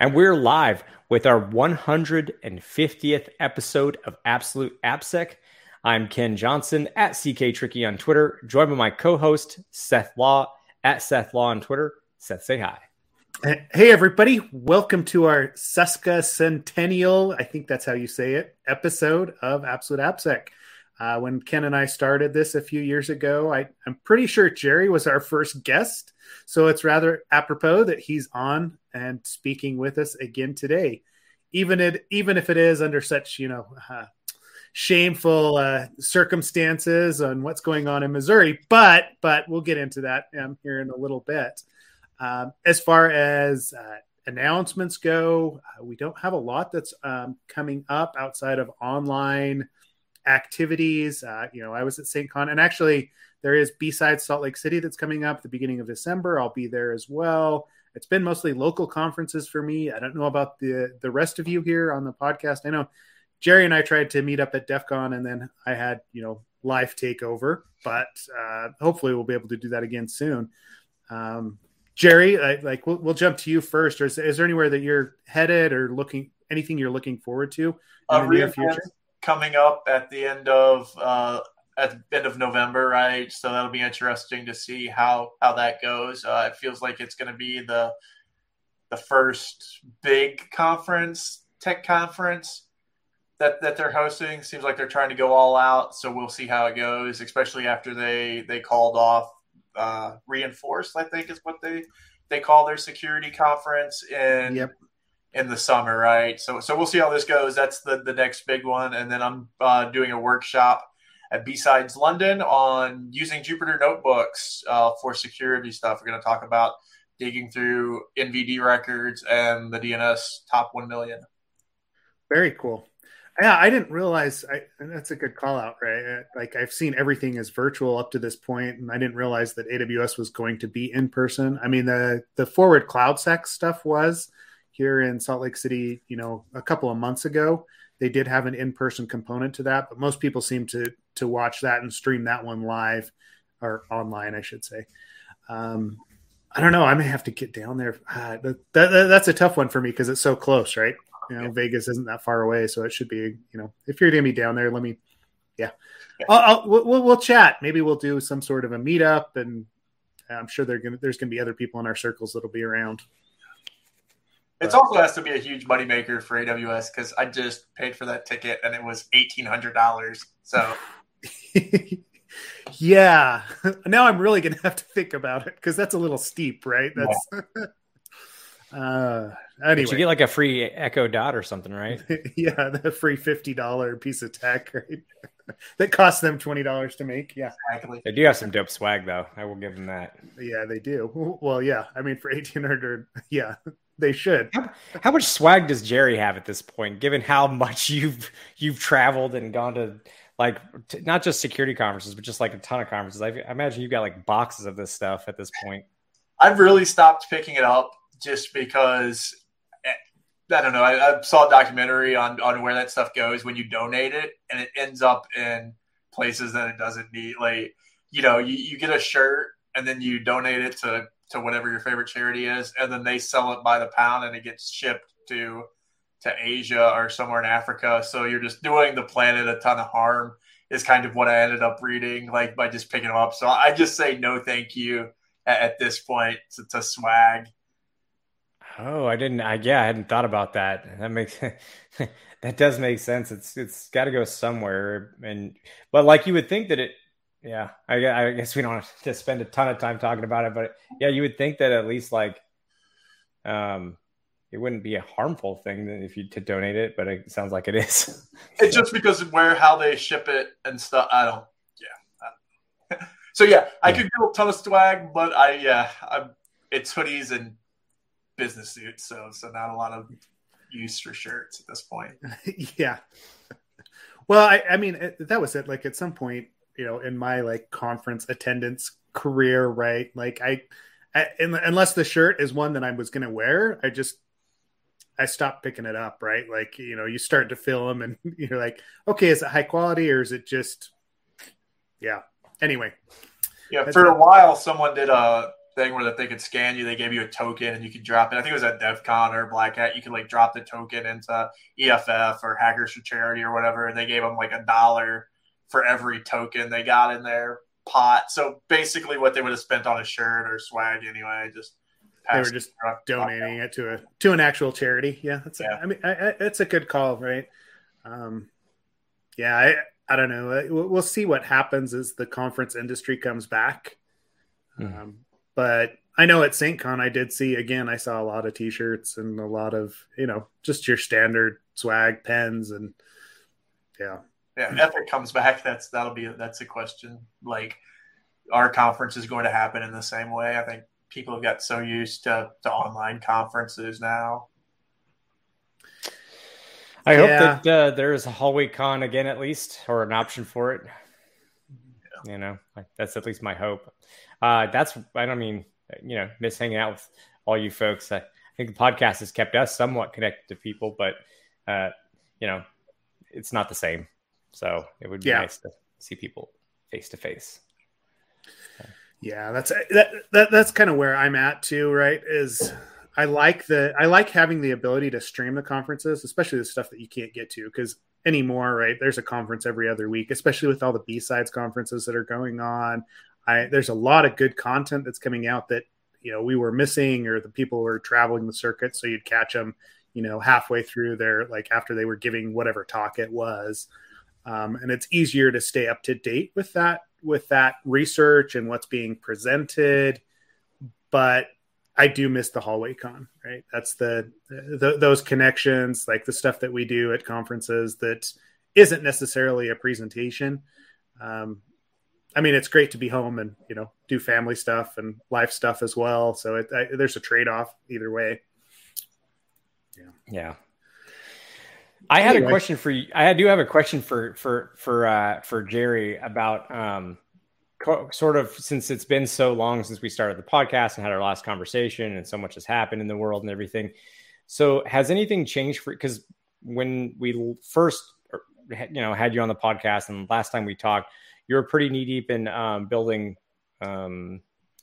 and we're live with our 150th episode of Absolute AppSec. I'm Ken Johnson at CK Tricky on Twitter, joined by my co-host Seth Law at Seth Law on Twitter. Seth, say hi. Hey everybody, welcome to our Sesquicentennial, I think that's how you say it, episode of Absolute AppSec. Uh, when Ken and I started this a few years ago, I, I'm pretty sure Jerry was our first guest. So it's rather apropos that he's on and speaking with us again today, even it even if it is under such you know uh, shameful uh, circumstances on what's going on in Missouri. But but we'll get into that um, here in a little bit. Um, as far as uh, announcements go, uh, we don't have a lot that's um, coming up outside of online activities. Uh, you know, I was at SaintCon, and actually, there is B-Side Salt Lake City that's coming up the beginning of December. I'll be there as well. It's been mostly local conferences for me. I don't know about the the rest of you here on the podcast. I know Jerry and I tried to meet up at DEF CON, and then I had you know live takeover, but uh, hopefully we'll be able to do that again soon. Um, Jerry, I, like we'll, we'll jump to you first. Or is, is, there anywhere that you're headed or looking anything you're looking forward to in uh, the near future? Coming up at the end of uh, at the end of November, right? So that'll be interesting to see how how that goes. Uh, it feels like it's going to be the the first big conference, tech conference that that they're hosting. Seems like they're trying to go all out. So we'll see how it goes, especially after they they called off uh, reinforced. I think is what they they call their security conference in yep. in the summer, right? So so we'll see how this goes. That's the the next big one, and then I'm uh, doing a workshop at B-Sides London on using Jupyter notebooks uh, for security stuff. We're going to talk about digging through NVD records and the DNS top 1 million. Very cool. Yeah, I didn't realize I, that's a good call out, right? Like I've seen everything as virtual up to this point, and I didn't realize that AWS was going to be in person. I mean, the the forward CloudSec stuff was here in Salt Lake City, you know, a couple of months ago. They did have an in person component to that, but most people seem to to watch that and stream that one live or online, I should say. Um, I don't know. I may have to get down there. Uh, that, that, that's a tough one for me because it's so close, right? You know, yeah. Vegas isn't that far away, so it should be. You know, if you're gonna be down there, let me. Yeah, yeah. I'll, I'll, we'll, we'll chat. Maybe we'll do some sort of a meetup, and I'm sure gonna, there's gonna be other people in our circles that'll be around. It also has to be a huge moneymaker for AWS because I just paid for that ticket and it was eighteen hundred dollars. So yeah. Now I'm really gonna have to think about it because that's a little steep, right? That's yeah. uh anyway. But you get like a free Echo Dot or something, right? yeah, the free fifty dollar piece of tech, right? that costs them twenty dollars to make. Yeah, exactly. They do have some dope swag, though. I will give them that. Yeah, they do. Well, yeah. I mean, for eighteen hundred, yeah, they should. How, how, much swag does Jerry have at this point? Given how much you've you've traveled and gone to like t- not just security conferences, but just like a ton of conferences. I, I imagine you've got like boxes of this stuff at this point. I've really stopped picking it up just because eh, I don't know. I, I, saw a documentary on on where that stuff goes when you donate it, and it ends up in places that it doesn't need. Like you know, you, you get a shirt and then you donate it to to whatever your favorite charity is, and then they sell it by the pound, and it gets shipped to to Asia or somewhere in Africa. So you're just doing the planet a ton of harm. Is kind of what I ended up reading, like by just picking them up. So I just say no, thank you at, at this point to, to, swag. Oh, I didn't. I, yeah, I hadn't thought about that. That makes that does make sense. It's it's got to go somewhere, and but like you would think that it. Yeah, I, I guess we don't have to spend a ton of time talking about it, but yeah, you would think that at least like um it wouldn't be a harmful thing if you to donate it, but it sounds like it is. it's just because of where how they ship it and stuff. I don't. Yeah. so yeah, I could do a ton of swag, but I yeah, I'm, it's hoodies and business suits, so so not a lot of use for shirts at this point. yeah. Well, I, I mean, it, that was it. Like at some point, you know, in my like conference attendance career, right? Like I, I unless the shirt is one that I was going to wear, I just I stopped picking it up, right? Like, you know, you start to fill them and you're like, okay, is it high quality or is it just, yeah. Anyway. Yeah. For a while, someone did a, thing where that they could scan you. They gave you a token and you could drop it. I think it was at DEF CON or Black Hat. You could like drop the token into EFF or Hackers for Charity or whatever. And they gave them like a dollar for every token they got in their pot. So basically, what they would have spent on a shirt or swag anyway, just they were just donating it to a to an actual charity. Yeah, that's. Yeah. A, I mean, I, I, it's a good call, right? Um, yeah, I I don't know. We'll see what happens as the conference industry comes back. Mm. Um, but I know at SaintCon I did see again. I saw a lot of T-shirts and a lot of you know just your standard swag pens and yeah. Yeah, if it comes back, that's that'll be that's a question. Like our conference is going to happen in the same way. I think people have got so used to, to online conferences now. I yeah. hope that uh, there is a hallway con again, at least, or an option for it. Yeah. You know, that's at least my hope. Uh, that's I don't mean you know miss hanging out with all you folks. I, I think the podcast has kept us somewhat connected to people, but uh, you know, it's not the same. So it would be yeah. nice to see people face to face. Yeah, that's that, that that's kind of where I'm at too, right? Is I like the I like having the ability to stream the conferences, especially the stuff that you can't get to because anymore, right? There's a conference every other week, especially with all the B sides conferences that are going on. I there's a lot of good content that's coming out that you know we were missing or the people were traveling the circuit, so you'd catch them, you know, halfway through their like after they were giving whatever talk it was. Um, and it's easier to stay up to date with that with that research and what's being presented but i do miss the hallway con right? That's the, the, those connections like the stuff that we do at conferences that isn't necessarily a presentation. Um, i mean it's great to be home and you know do family stuff and life stuff as well. So it, I, there's a trade-off either way. Yeah. yeah I had anyway. a question for you. I do have a question for for for uh, for Jerry about um, co- sort of since it's been so long since we started the podcast and had our last conversation, and so much has happened in the world and everything. So, has anything changed for? Because when we first, you know, had you on the podcast, and last time we talked, you were pretty knee deep in um, building um,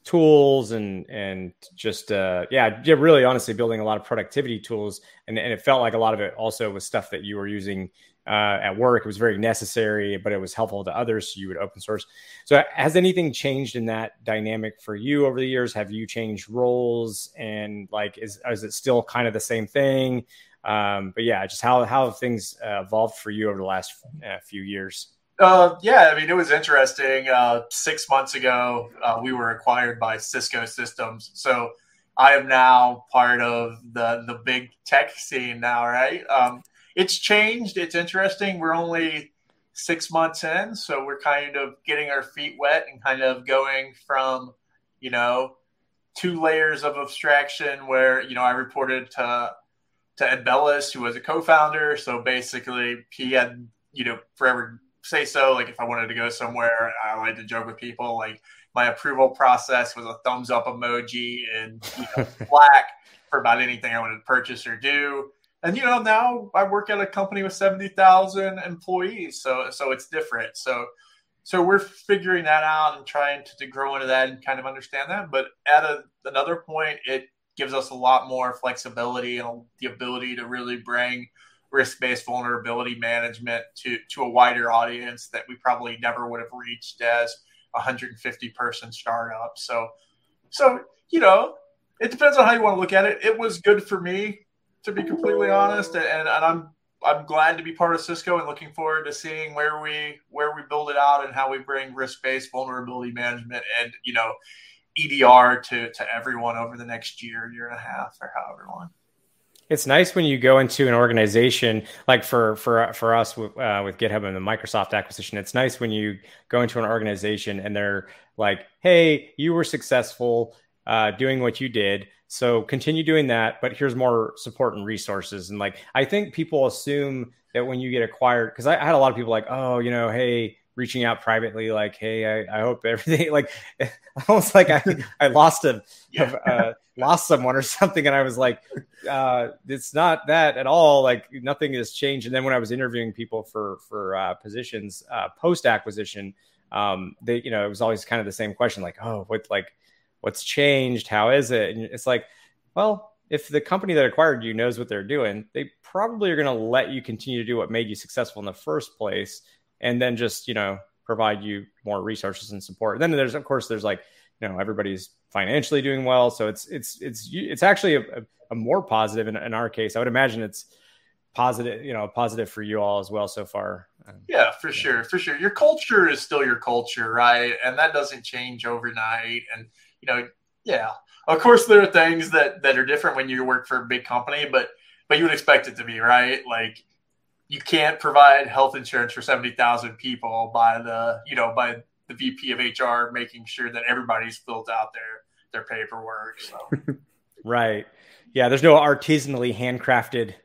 tools and and just uh yeah yeah really honestly building a lot of productivity tools. And, and it felt like a lot of it also was stuff that you were using uh, at work. It was very necessary but it was helpful to others so you would open source. So has anything changed in that dynamic for you over the years? Have you changed roles? And like is, is it still kind of the same thing? Um but yeah just how how have things uh, evolved for you over the last uh, few years uh, yeah, I mean, it was interesting. Uh, six months ago, uh, we were acquired by Cisco Systems. So I am now part of the, the big tech scene now, right? Um, it's changed. It's interesting. We're only six months in. So we're kind of getting our feet wet and kind of going from, you know, two layers of abstraction where, you know, I reported to, to Ed Bellis, who was a co founder. So basically, he had, you know, forever say so. Like if I wanted to go somewhere, I like to joke with people. Like my approval process was a thumbs up emoji and you know, black for about anything I wanted to purchase or do. And you know now I work at a company with seventy thousand employees, so so it's different. So so we're figuring that out and trying to, to grow into that and kind of understand that. But at a, another point, it gives us a lot more flexibility and the ability to really bring risk-based vulnerability management to to a wider audience that we probably never would have reached as a 150 person startup. So so you know it depends on how you want to look at it. It was good for me to be completely honest, and, and I'm I'm glad to be part of Cisco and looking forward to seeing where we where we build it out and how we bring risk-based vulnerability management and you know EDR to to everyone over the next year, year and a half, or however long. It's nice when you go into an organization like for for for us with, uh, with GitHub and the Microsoft acquisition. It's nice when you go into an organization and they're like, "Hey, you were successful uh, doing what you did, so continue doing that. But here's more support and resources." And like, I think people assume that when you get acquired, because I, I had a lot of people like, "Oh, you know, hey, reaching out privately, like, "Hey, I, I hope everything." Like, almost like I, I lost a, yeah. uh, lost someone or something, and I was like, uh, "It's not that at all." Like, nothing has changed. And then when I was interviewing people for for uh, positions uh, post acquisition, um, they, you know, it was always kind of the same question, like, "Oh, what, like." what's changed, how is it? And it's like, well, if the company that acquired you knows what they're doing, they probably are going to let you continue to do what made you successful in the first place, and then just you know provide you more resources and support. And then there's of course there's like you know everybody's financially doing well, so it's it's it's it's actually a, a more positive in, in our case. I would imagine it's positive, you know, positive for you all as well so far. Um, yeah, for yeah. sure, for sure. Your culture is still your culture, right? And that doesn't change overnight. And you know, yeah, of course there are things that that are different when you work for a big company, but but you would expect it to be right. Like you can't provide health insurance for seventy thousand people by the you know by the VP of HR making sure that everybody's filled out their their paperwork. So. right. Yeah. There's no artisanally handcrafted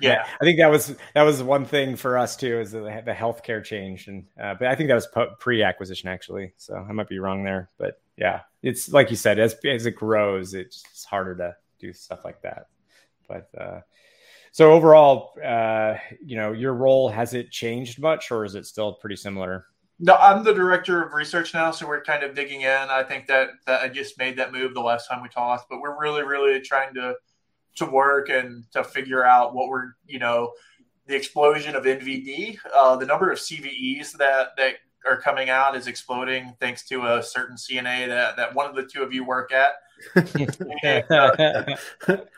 yeah i think that was that was one thing for us too is the, the healthcare change and uh, but i think that was pre-acquisition actually so i might be wrong there but yeah it's like you said as, as it grows it's harder to do stuff like that but uh, so overall uh, you know your role has it changed much or is it still pretty similar? No i'm the director of research now so we're kind of digging in. I think that that i just made that move the last time we talked but we're really really trying to to work and to figure out what we're you know the explosion of NVD, uh, the number of CVEs that that are coming out is exploding thanks to a certain CNA that that one of the two of you work at.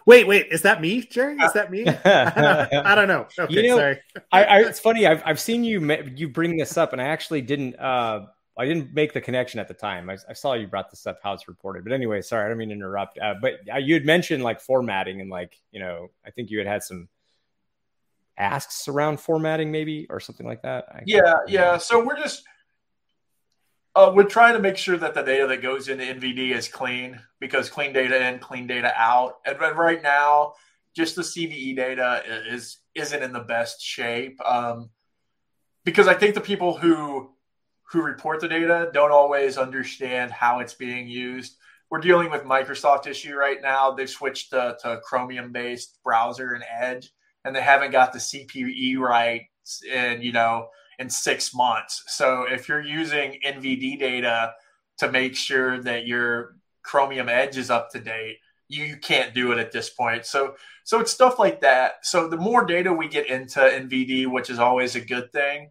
wait, wait, is that me, Jerry? Is that me? I don't know. Okay, you know, sorry. I, I, it's funny. I've I've seen you you bring this up, and I actually didn't. Uh, I didn't make the connection at the time. I, I, saw you brought this up how it's reported, but anyway, sorry, I don't mean to interrupt. Uh, but uh, you had mentioned like formatting and like you know, I think you had had some asks around formatting maybe or something like that. I yeah, yeah. So we're just uh, we're trying to make sure that the data that goes into NVD is clean because clean data in, clean data out. And right now, just the CVE data is isn't in the best shape um, because I think the people who who report the data don't always understand how it's being used. We're dealing with Microsoft issue right now. They've switched to, to Chromium based browser and Edge, and they haven't got the CPE right And you know in six months. So if you're using NVD data to make sure that your Chromium Edge is up to date, you, can't do it at this point. So so it's stuff like that. So the more data we get into NVD, which is always a good thing,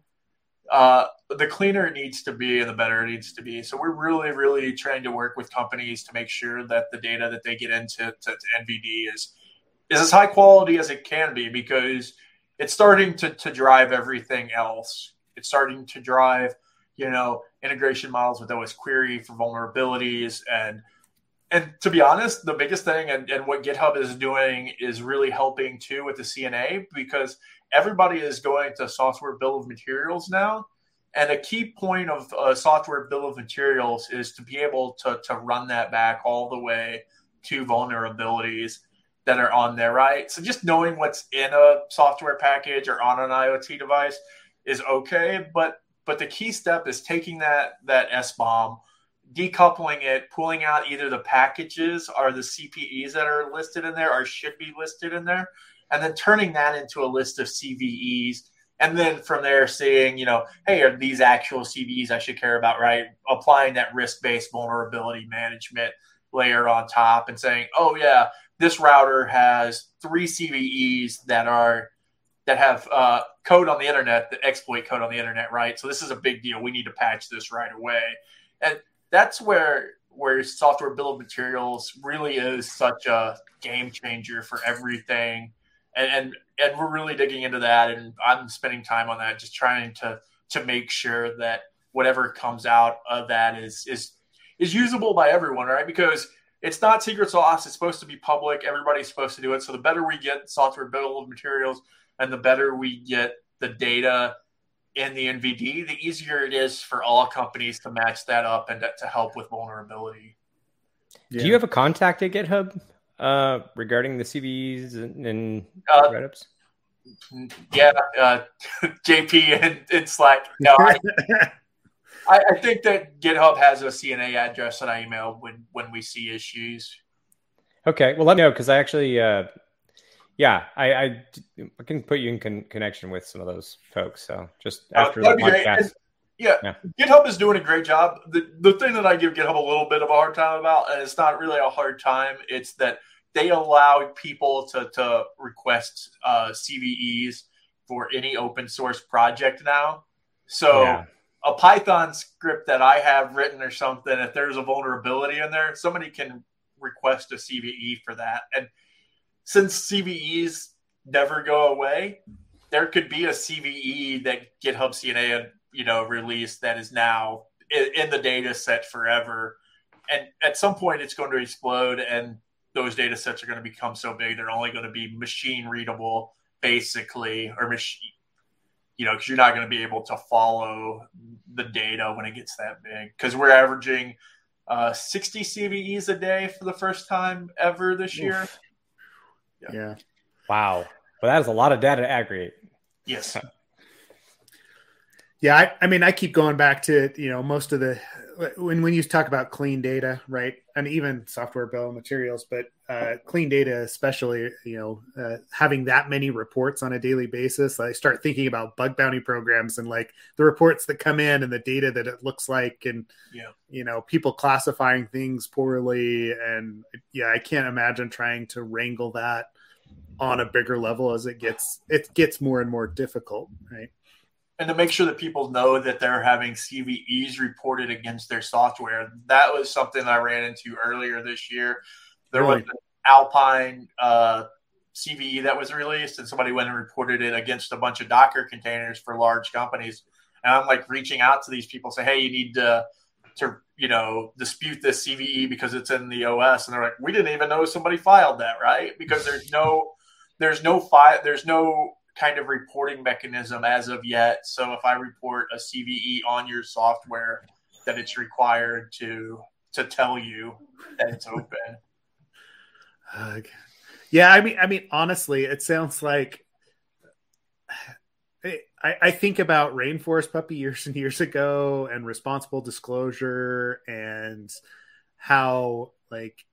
uh, the cleaner it needs to be and the better it needs to be. So we're really, really trying to work with companies to make sure that the data that they get into to, to NVD is is as high quality as it can be because it's starting to, to drive everything else. It's starting to drive, you know, integration models with osquery for vulnerabilities and and to be honest, the biggest thing and, and what GitHub is doing is really helping too with the CNA because everybody is going to software bill of materials now. And a key point of a software bill of materials is to be able to, to run that back all the way to vulnerabilities that are on there, right? So just knowing what's in a software package or on an IoT device is okay, but but the key step is taking that that SBOM, decoupling it, pulling out either the packages or the CPEs that are listed in there or should be listed in there, and then turning that into a list of CVEs. And then from there, saying, you know, hey, are these actual CVEs I should care about, right? Applying that risk based vulnerability management layer on top and saying, oh, yeah, this router has three CVEs that are that have uh, code on the internet, the exploit code on the internet, right? So this is a big deal. We need to patch this right away, and that's where where software bill of materials really is such a game changer for everything. And, and and we're really digging into that and i'm spending time on that just trying to to make sure that whatever comes out of that is is is usable by everyone right? Because it's not secret sauce. It's supposed to be public. Everybody's supposed to do it. So the better we get software bill of materials and the better we get the data in the nvd the easier it is for all companies to match that up and to, to help with vulnerability yeah. do you have a contact at github uh, regarding the CVEs and, and uh, write-ups? Yeah, uh, JP and, and Slack. No, I, I, I, think that GitHub has a CNA address that I email when when we see issues. Okay, well, let me know because I actually, uh, yeah, I, I, I can put you in con- connection with some of those folks. So just uh, after the podcast. Yeah. yeah. GitHub is doing a great job. The, the thing that I give GitHub a little bit of a hard time about, and it's not really a hard time, it's that they allow people to, to request uh, CVEs for any open source project now. So yeah. a Python script that I have written or something, if there's a vulnerability in there, somebody can request a CVE for that. And since CVEs never go away, there could be a CVE that GitHub CNA had, you know, released that is now in, in the data set forever. And at some point it's going to explode and those data sets are going to become so big they're only going to be machine readable basically or machine you know because you're not going to be able to follow the data when it gets that big. Because we're averaging uh, 60 cves a day for the first time ever this year yeah. yeah. wow well that is a lot of data to aggregate yes yeah I, I mean i keep going back to you know most of the when when you talk about clean data, right, and even software bill of materials, but uh, clean data, especially, you know, uh, having that many reports on a daily basis, I start thinking about bug bounty programs and like the reports that come in and the data that it looks like, and yeah. you know, people classifying things poorly, and yeah, I can't imagine trying to wrangle that on a bigger level as it gets it gets more and more difficult, right? And to make sure that people know that they're having CVEs reported against their software. That was something I ran into earlier this year. There really? was an Alpine uh, CVE that was released, and somebody went and reported it against a bunch of Docker containers for large companies. And I'm like reaching out to these people, say, "Hey, you need to." To you know, dispute this CVE because it's in the OS, and they're like, "We didn't even know somebody filed that, right?" Because there's no, there's no file, there's no kind of reporting mechanism as of yet. So if I report a CVE on your software, that it's required to to tell you that it's open. Uh, yeah, I mean, I mean, honestly, it sounds like I, I think about Rainforest Puppy years and years ago, and responsible disclosure, and how like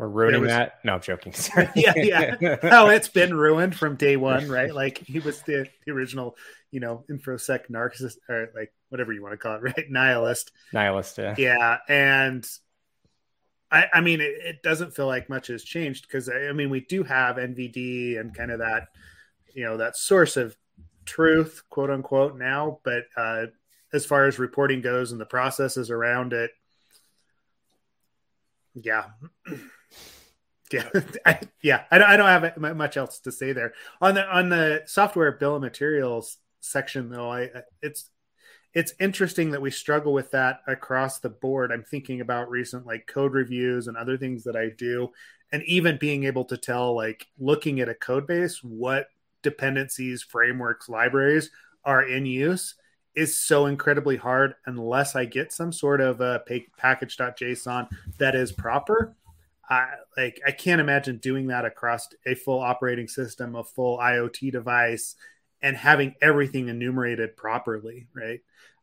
or ruining was, that. No, I'm joking. Sorry. yeah, yeah. Oh, it's been ruined from day one, right? Like he was the, the original, you know, infosec narcissist or like whatever you want to call it, right? Nihilist. Nihilist, yeah. Yeah. And I, I mean, it, it doesn't feel like much has changed because I mean, we do have NVD and kind of that, you know, that source of truth, quote unquote, now. But uh, as far as reporting goes and the processes around it, yeah. Yeah, I, yeah. I don't, I don't have much else to say there on the on the software bill of materials section. Though, I uh, it's it's interesting that we struggle with that across the board. I'm thinking about recent like code reviews and other things that I do, and even being able to tell like looking at a code base what dependencies, frameworks, libraries are in use is so incredibly hard unless I get some sort of a package.json that is proper I like I can't imagine doing that across a full operating system, a full IoT device, and having everything enumerated properly, right?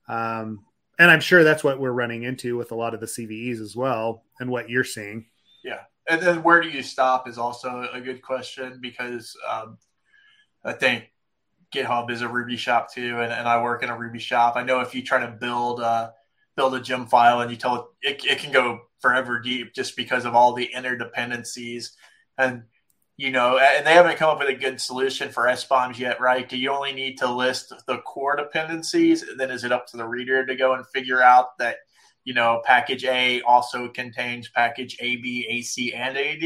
Um, and I'm sure that's what we're running into with a lot of the CVEs as well, and what you're seeing. Yeah, and then where do you stop is also a good question because um, I think GitHub is a Ruby shop too, and, and I work in a Ruby shop. I know if you try to build uh, build a gem file and you tell it, it, it can go forever deep just because of all the interdependencies. And you know and they haven't come up with a good solution for SBOMs yet right? Do you only need to list the core dependencies? And then is it up to the reader to go and figure out that you know package a also contains package a b a c and ad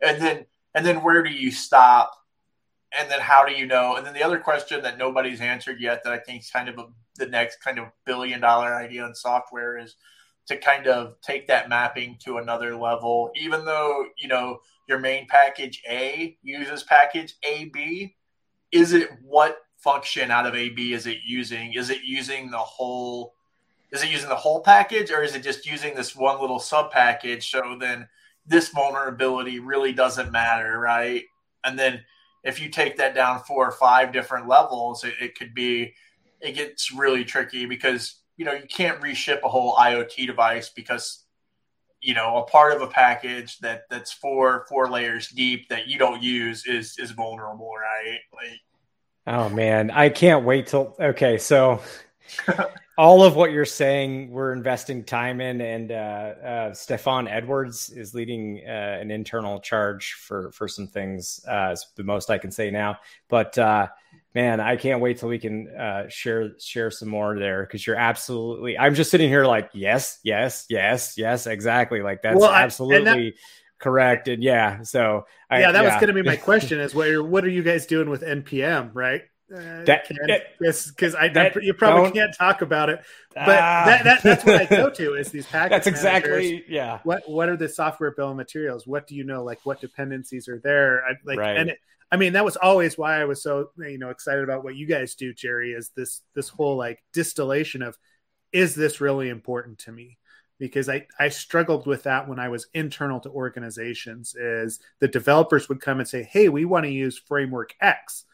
and then and then where do you stop and then how do you know and then the other question that nobody's answered yet that i think is kind of a the next kind of billion dollar idea in software is to kind of take that mapping to another level. Even though, you know, your main package A uses package AB, is it what function out of AB is it using? Is it using the whole is it using the whole package or is it just using this one little sub package? So then this vulnerability really doesn't matter, right? And then if you take that down four or five different levels, it, it could be it gets really tricky because you know you can't reship a whole IoT device because you know a part of a package that that's four four layers deep that you don't use is is vulnerable, right? Like, oh man, I can't wait till okay. So all of what you're saying, we're investing time in, and uh, uh, Stefan Edwards is leading uh, an internal charge for for some things. Uh, the most I can say now, but uh, man, I can't wait till we can uh, share share some more there because you're absolutely. I'm just sitting here like, yes, yes, yes, yes, exactly. Like that's well, absolutely. that- correct and yeah so I, yeah that yeah. was going to be my question is what are, what are you guys doing with npm right uh, that because I that, you probably can't talk about it, but uh, that, that, that's what I go to is these package. That's exactly yeah. What what are the software bill of materials? What do you know? Like what dependencies are there? I, like right. and it, I mean that was always why I was so you know excited about what you guys do, Jerry. Is this this whole like distillation of is this really important to me? because I, I struggled with that when I was internal to organizations is the developers would come and say, Hey, we want to use framework X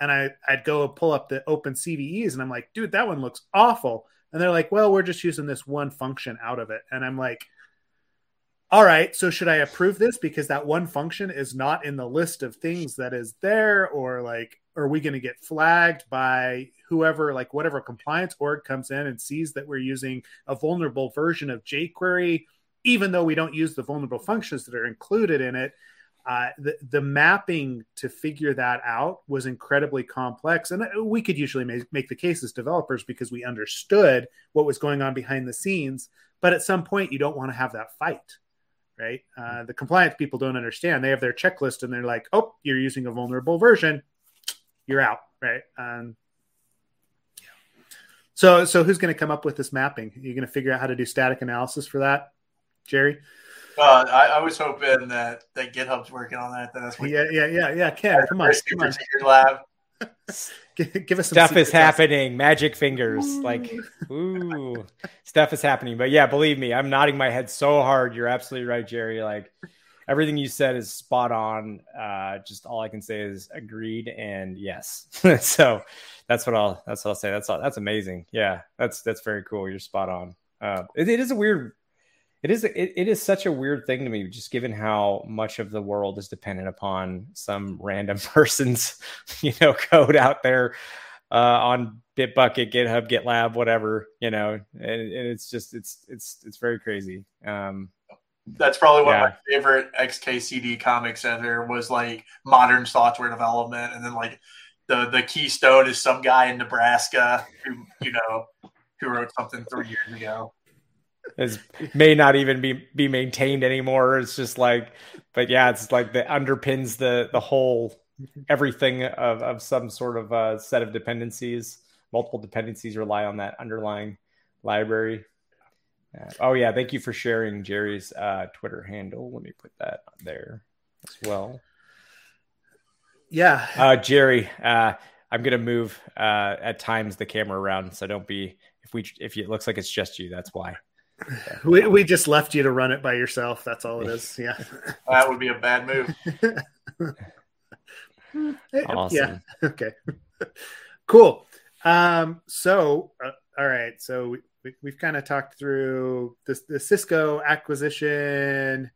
and I, I'd go pull up the open CVEs and I'm like, dude, that one looks awful. And they're like, well, we're just using this one function out of it. And I'm like, all right, so should I approve this because that one function is not in the list of things that is there? Or like, are we going to get flagged by whoever, like whatever compliance org comes in and sees that we're using a vulnerable version of jQuery, even though we don't use the vulnerable functions that are included in it? Uh, the, the mapping to figure that out was incredibly complex. And uh, we could usually make, make the case as developers because we understood what was going on behind the scenes. But at some point, you don't want to have that fight, right? Uh, the compliance people don't understand. They have their checklist and they're like, oh, you're using a vulnerable version, you're out, right? Um, so, so who's going to come up with this mapping? You're you going to figure out how to do static analysis for that, Jerry? Uh, I, I, was hoping that, that GitHub's working on that. That's what yeah, yeah, yeah, yeah. Ken, come on, come on. lab. give, us some. stuff is happening. Magic fingers, ooh. like ooh, stuff is happening. But yeah, believe me, I'm nodding my head so hard. You're absolutely right, Jerry. Like everything you said is spot on. Uh, just all I can say is agreed and yes. so that's what I'll that's what I'll say. That's all. That's amazing. Yeah, that's that's very cool. You're spot on. Uh, it, it is a weird it is it, it is such a weird thing to me just given how much of the world is dependent upon some random person's you know code out there uh, on bitbucket github gitlab whatever you know and, and, it's just it's it's it's very crazy um that's probably one yeah. of my favorite xkcd comics ever was like modern software development and then like the the keystone is some guy in nebraska who you know who wrote something three years ago is may not even be be maintained anymore. It's just like, but yeah, it's like that underpins the the whole everything of of some sort of uh, set of dependencies. Multiple dependencies rely on that underlying library. Uh, oh yeah, thank you for sharing Jerry's uh, Twitter handle. Let me put that on there as well. Yeah, uh, Jerry, uh, I'm gonna move uh, at times the camera around, so don't be if we if it looks like it's just you, that's why. We, we just left you to run it by yourself. That's all it is. Yeah. that would be a bad move. awesome. Yeah. Okay. cool. Um, so, uh, all right. So we, we, have kind of talked through this, the Cisco acquisition.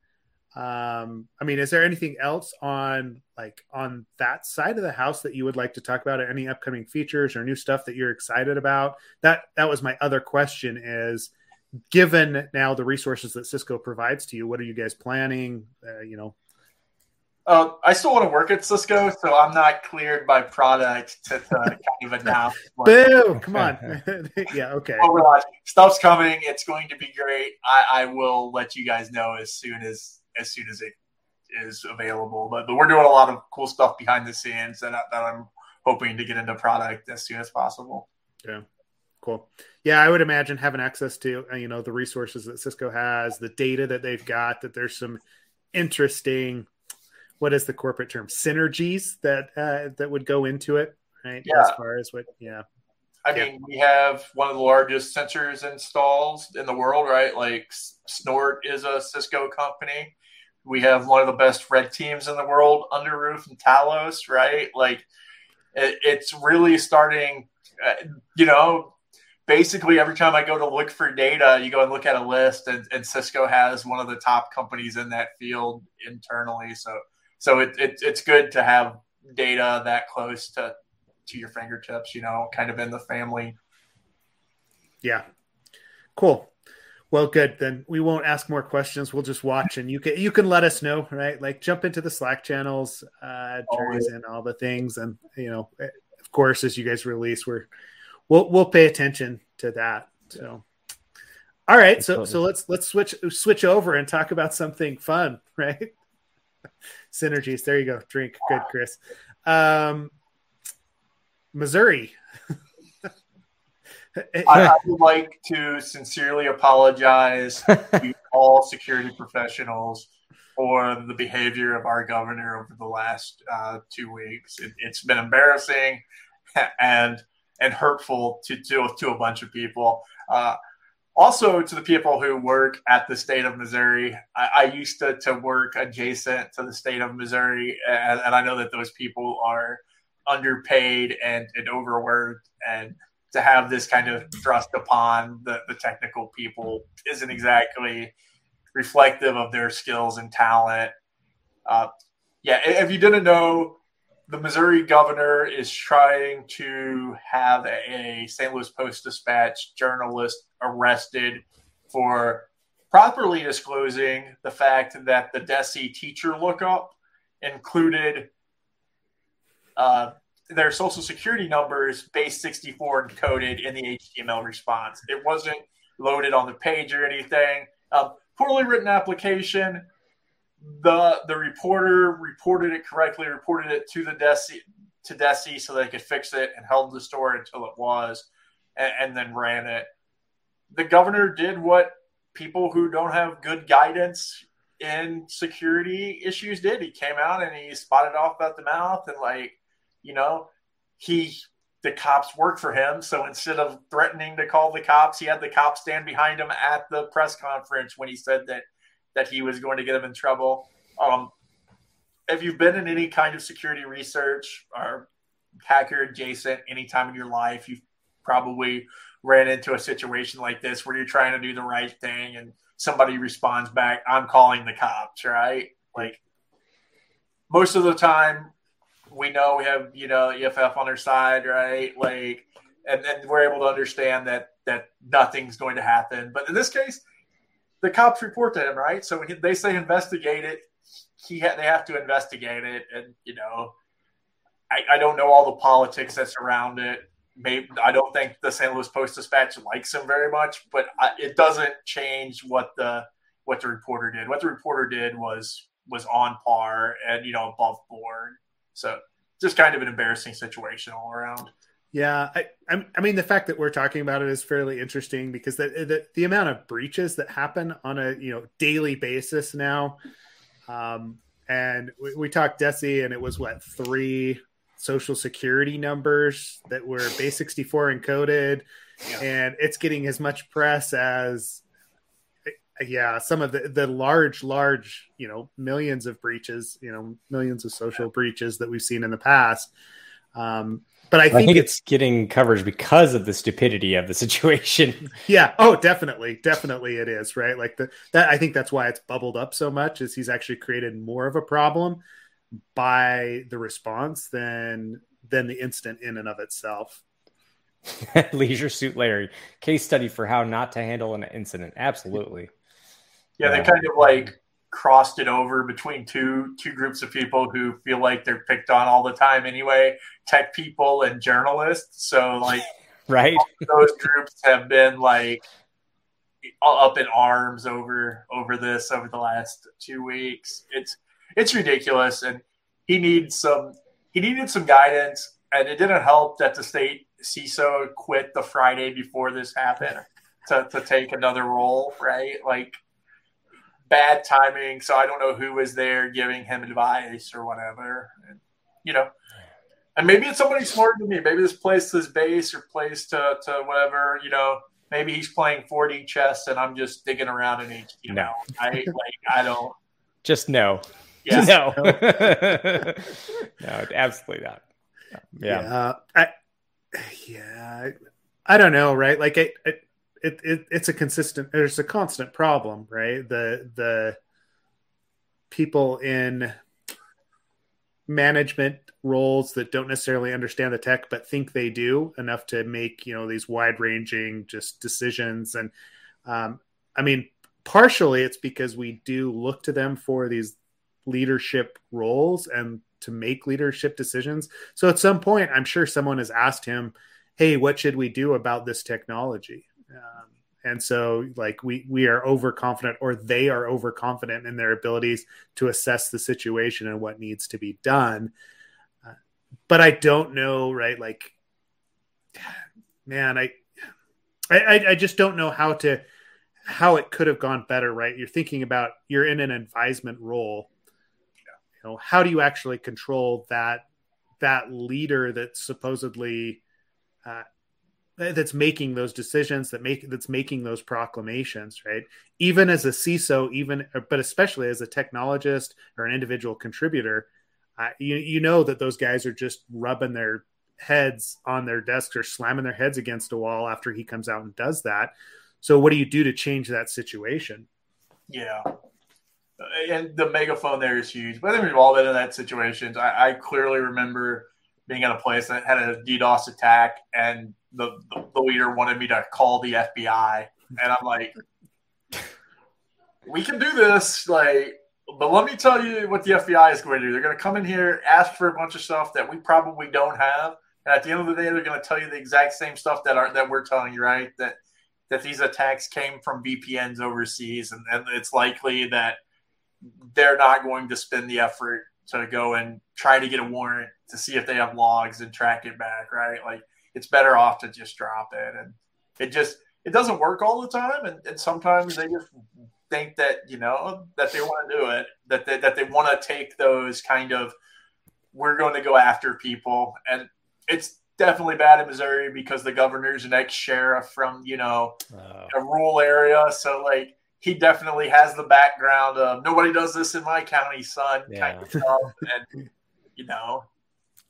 Um, I mean, is there anything else on like on that side of the house that you would like to talk about? Any upcoming features or new stuff that you're excited about? That that was my other question. Is given now the resources that Cisco provides to you, what are you guys planning? Uh, you know, uh, I still want to work at Cisco, so I'm not cleared by product to, to kind of announce. Boo! Come on. yeah. Okay. Well, stuff's coming. It's going to be great. I, I, will let you guys know as soon as as soon as it is available. But, but we're doing a lot of cool stuff behind the scenes that, that I'm hoping to get into product as soon as possible. Yeah. Cool. Yeah, I would imagine having access to uh, you know the resources that Cisco has, the data that they've got. That there's some interesting, what is the corporate term, synergies that uh, that would go into it, right? Yeah. As far as what, yeah. I yeah. mean, we have one of the largest sensors installs in the world, right? Like Snort is a Cisco company. We have one of the best red teams in the world, Underroof and Talos, right? Like it, it's really starting. Uh, you know, basically every time I go to look for data, you go and look at a list, and, and Cisco has one of the top companies in that field internally. So so it, it, it's good to have data that close to to your fingertips. You know, kind of in the family Yeah. Cool. Well, good. Then we won't ask more questions. We'll just watch, and you can you can let us know, right? Like jump into the Slack channels, uh, Jerry's and all the things, and you know, of course, as you guys release, we're we'll we'll pay attention to that. So, all right, so so let's let's switch switch over and talk about something fun, right? Synergies. There you go. Drink. Good, Chris. Um, Missouri. I, I, would like to sincerely apologize to all security professionals for the behavior of our governor over the last uh, two weeks. It, has been embarrassing and and hurtful to to, to a bunch of people. Uh, also to the people who work at the state of Missouri. I, I used to, to work adjacent to the state of Missouri, and, and I know that those people are underpaid and, and overworked and to have this kind of thrust upon the, the technical people isn't exactly reflective of their skills and talent. Uh, yeah, if you didn't know, the Missouri governor is trying to have a, St. Louis Post Dispatch journalist arrested for properly disclosing the fact that the DESE teacher lookup included uh, their social security numbers base 64 encoded in the HTML response. It wasn't loaded on the page or anything. Um, poorly written application. The the reporter reported it correctly, reported it to the DESE to DESE so they could fix it and held the store until it was, and, and then ran it. The governor did what people who don't have good guidance in security issues did. He came out and he spotted off at the mouth and like you know, he the cops work for him. So instead of threatening to call the cops, he had the cops stand behind him at the press conference when he said that that he was going to get him in trouble. Um, if you've been in any kind of security research or hacker adjacent any time in your life, you've probably ran into a situation like this where you're trying to do the right thing and somebody responds back, I'm calling the cops, right? Like most of the time, we know we have you know EFF on our side, right? Like, and then we're able to understand that that nothing's going to happen. But in this case, the cops report to him, right? So when they say investigate it, he ha- they have to investigate it, and you know, I, I don't know all the politics that surround it. Maybe I don't think the St. Louis Post Dispatch likes him very much, but I, it doesn't change what the what the reporter did. What the reporter did was was on par and you know above board. So just kind of an embarrassing situation all around. Yeah, I, I mean the fact that we're talking about it is fairly interesting because the, the, the amount of breaches that happen on a you know daily basis now, um, and we, we talked DESE and it was what three social security numbers that were base sixty four encoded, yeah. and it's getting as much press as yeah, some of the the large, large, you know, millions of breaches, you know, millions of social breaches that we've seen in the past. Um, but I think, I think it's, it's getting coverage because of the stupidity of the situation. Yeah. Oh, definitely, definitely, it is right. Like the that I think that's why it's bubbled up so much. Is he's actually created more of a problem by the response than than the incident in and of itself. Leisure Suit Larry, case study for how not to handle an incident. Absolutely. Yeah, they kind of like crossed it over between two two groups of people who feel like they're picked on all the time anyway, tech people and journalists. So like right. Those groups have been like up in arms over over this over the last 2 weeks. It's it's ridiculous and he needs some he needed some guidance and it didn't help that the state CISO quit the Friday before this happened to, to take another role, right? Like bad timing. So I don't know who was there giving him advice or whatever. And, you know, and maybe it's somebody smarter than me. Maybe this plays to his base or plays to, to whatever, you know, maybe he's playing 4D chess and I'm just digging around in HTML. No. I, like, I don't. Just no. Yeah. No. no, absolutely not. Yeah. Yeah. I, yeah. I don't know, right? Like, it, I it, it it's a consistent there's a constant problem right? The the people in management roles that don't necessarily understand the tech but think they do enough to make you know these wide ranging just decisions. And um, i mean partially it's because we do look to them for these leadership roles and to make leadership decisions. So at some point i'm sure someone has asked him hey what should we do about this technology um, and so like we we are overconfident or they are overconfident in their abilities to assess the situation and what needs to be done. Uh, but i don't know right like man I, I i just don't know how to how it could have gone better right? You're thinking about you're in an advisement role. You know how do you actually control that that leader that supposedly uh, that's making those decisions that make that's making those proclamations right? Even as a ciso even but especially as a technologist or an individual contributor uh, you, you know that those guys are just rubbing their heads on their desks or slamming their heads against a wall after he comes out and does that. So what do you do to change that situation? Yeah. And the megaphone there is huge. But we've all been in that situation. I, I clearly remember being at a place that had a DDoS attack and the, the, the leader wanted me to call the FBI. And I'm like, we can do this. Like, but let me tell you what the FBI is going to do. They're going to come in here, ask for a bunch of stuff that we probably don't have. And at the end of the day, they're going to tell you the exact same stuff that are that we're telling you, right? That that these attacks came from VPNs overseas, and, and it's likely that they're not going to spend the effort to go and try to get a warrant to see if they have logs and track it back, right? Like it's better off to just drop it. And it just it doesn't work all the time, and, and sometimes they just think that you know that they want to do it, that they, that they want to take those kind of we're going to go after people, and it's definitely bad in Missouri because the governor's an ex sheriff from you know oh. a rural area, so like he definitely has the background of nobody does this in my county, son, yeah. kind of stuff, and you know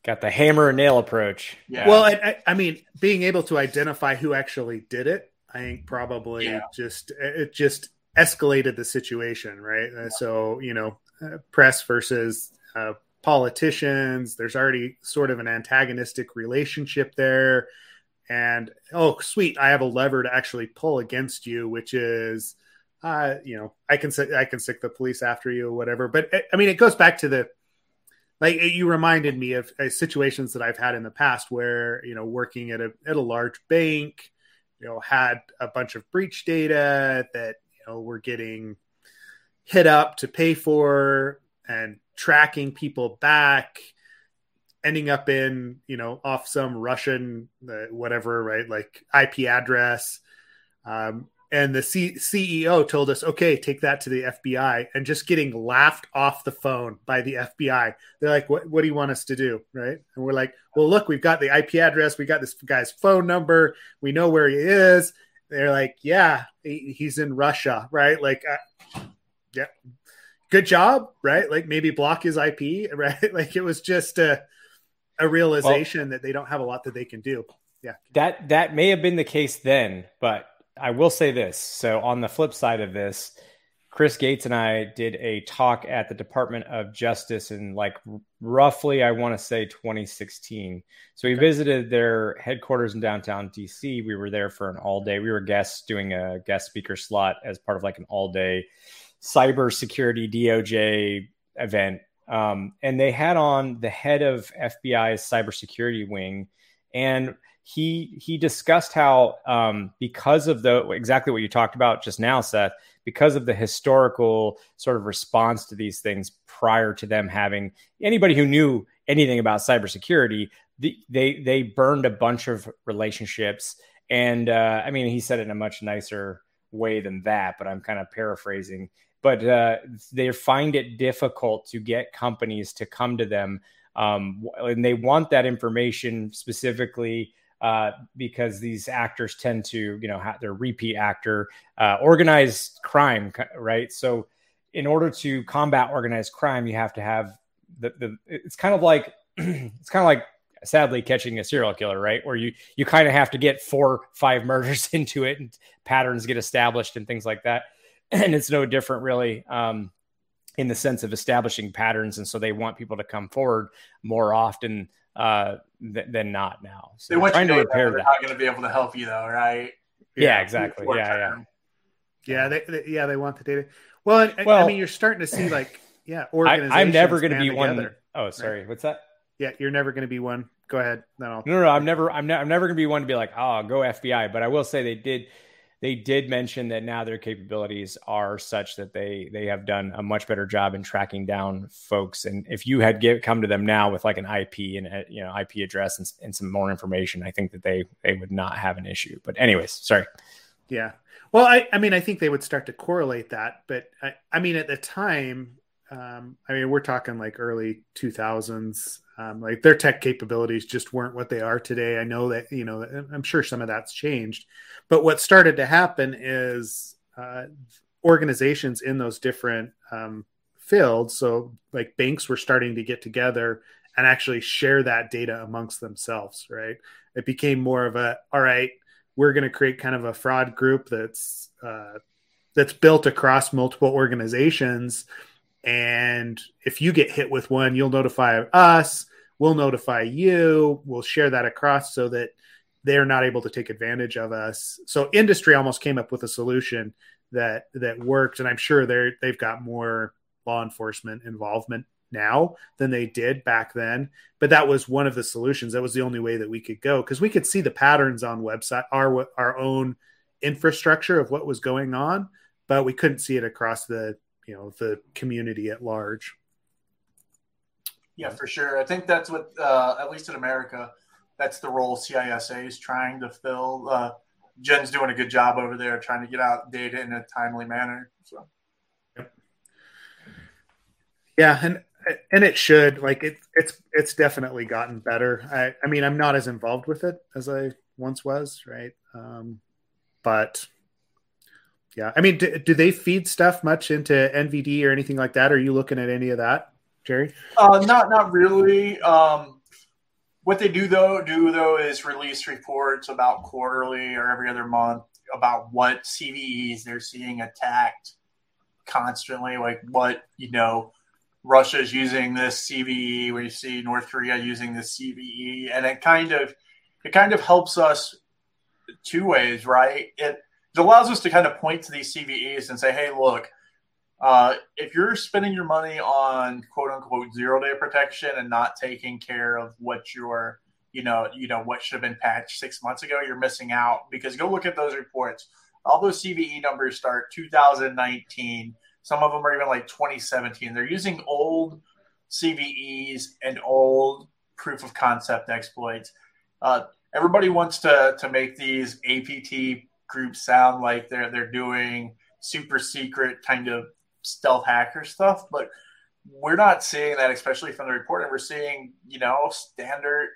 Got the hammer and nail approach. Yeah. Well, I, I, mean, being able to identify who actually did it, I think probably yeah. just it just escalated the situation, right? Yeah. So you know, uh, press versus uh, politicians. There's already sort of an antagonistic relationship there, and oh, sweet, I have a lever to actually pull against you, which is, uh, you know, I can I can sick the police after you or whatever. But I mean, it goes back to the like you reminded me of uh, situations that I've had in the past where you know working at a at a large bank, you know, had a bunch of breach data that you know were getting hit up to pay for and tracking people back ending up in you know off some russian uh, whatever right like ip address um, and the C- CEO told us, okay, take that to the FBI, and just getting laughed off the phone by the FBI. They're like, what, what do you want us to do? Right. And we're like, well, look, we've got the IP address, we got this guy's phone number, we know where he is. They're like, yeah, he, he's in Russia. Right. Like, uh, yeah, good job. Right. Like maybe block his IP. Right. Like it was just a, a realization well, that they don't have a lot that they can do. Yeah. That, that may have been the case then, but I will say this. So on the flip side of this, Chris Gates and I did a talk at the Department of Justice in like roughly, I want to say 2016. So we okay. visited their headquarters in downtown DC. We were there for an all day. We were guests doing a guest speaker slot as part of like an all day cybersecurity DOJ event. Um, and they had on the head of FBI's cybersecurity wing. And he he discussed how um, because of the exactly what you talked about just now, Seth, because of the historical sort of response to these things prior to them having anybody who knew anything about cybersecurity, the, they they burned a bunch of relationships. And uh, I mean, he said it in a much nicer way than that, but I'm kind of paraphrasing. But uh, they find it difficult to get companies to come to them, um, and they want that information specifically uh, because these actors tend to, you know, their repeat actor, uh, organized crime, right? So, in order to combat organized crime, you have to have the the. It's kind of like it's kind of like sadly catching a serial killer, right? Where you you kind of have to get four five murders into it, and patterns get established and things like that. And it's no different, really. Um, in the sense of establishing patterns, and so they want people to come forward more often uh, th- than not now. So they want trying to repair that. They're not going to be able to help you though, right? Yeah, yeah exactly. Yeah, yeah, yeah. They, they, yeah, they want the data. Well, well, I mean, you're starting to see like, yeah, organizations. I, am never going to be together. one. Oh, sorry. Right? What's that? Yeah, you're never going to be one. Go ahead. Then I'll... No, no, no. I'm never. I'm, ne- I'm never going to be one to be like, oh, go FBI. But I will say they did they did mention that now their capabilities are such that they they have done a much better job in tracking down folks. And if you had get, come to them now with like an IP and a, you know IP address and, and some more information, I think that they they would not have an issue. But anyways, sorry. Yeah. Well, I, I mean, I think they would start to correlate that, but I, I mean, at the time, um, I mean, we're talking like early 2000s. Um, like their tech capabilities just weren't what they are today. I know that, you know, I'm sure some of that's changed. But what started to happen is uh, organizations in those different um, fields, so like banks were starting to get together and actually share that data amongst themselves, right? It became more of a, all right, we're going to create kind of a fraud group that's uh, that's built across multiple organizations and if you get hit with one you'll notify us we'll notify you we'll share that across so that they're not able to take advantage of us so industry almost came up with a solution that that worked and i'm sure they're they've got more law enforcement involvement now than they did back then but that was one of the solutions that was the only way that we could go because we could see the patterns on website our our own infrastructure of what was going on but we couldn't see it across the you know the community at large. Yeah, for sure. I think that's what, uh, at least in America, that's the role CISA is trying to fill. Uh, Jen's doing a good job over there, trying to get out data in a timely manner. So, yep. yeah, and and it should like it. It's it's definitely gotten better. I I mean, I'm not as involved with it as I once was, right? Um, but yeah, I mean, do, do, they feed stuff much into NVD or anything like that? Are you looking at any of that, Jerry? Uh, not not really. Um, what they do though do though is release reports about quarterly or every other month about what CVEs they're seeing attacked constantly, like what you know. Russia is using this CVE. We see North Korea using this CVE, and it kind of it kind of helps us two ways, right? It it allows us to kind of point to these CVEs and say, hey, look, uh, if you're spending your money on quote unquote zero day protection and not taking care of what your you know you know what should have been patched six months ago, you're missing out because go look at those reports. All those CVE numbers start 2019. Some of them are even like 2017. They're using old CVEs and old proof of concept exploits. Uh, everybody wants to to make these APT groups sound like they're they're doing super secret kind of stealth hacker stuff, but we're not seeing that, especially from the report. And we're seeing, you know, standard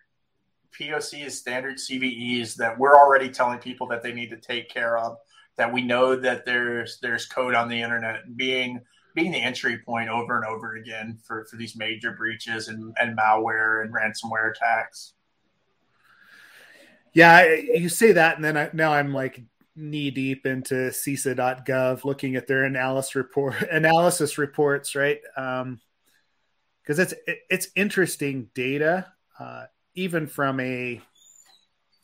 POCs, standard CVEs that we're already telling people that they need to take care of. That we know that there's there's code on the internet being being the entry point over and over again for, for these major breaches and, and malware and ransomware attacks. Yeah, you say that, and then I, now I'm like knee deep into CISA.gov, looking at their analysis report analysis reports, right? Because um, it's it, it's interesting data, uh, even from a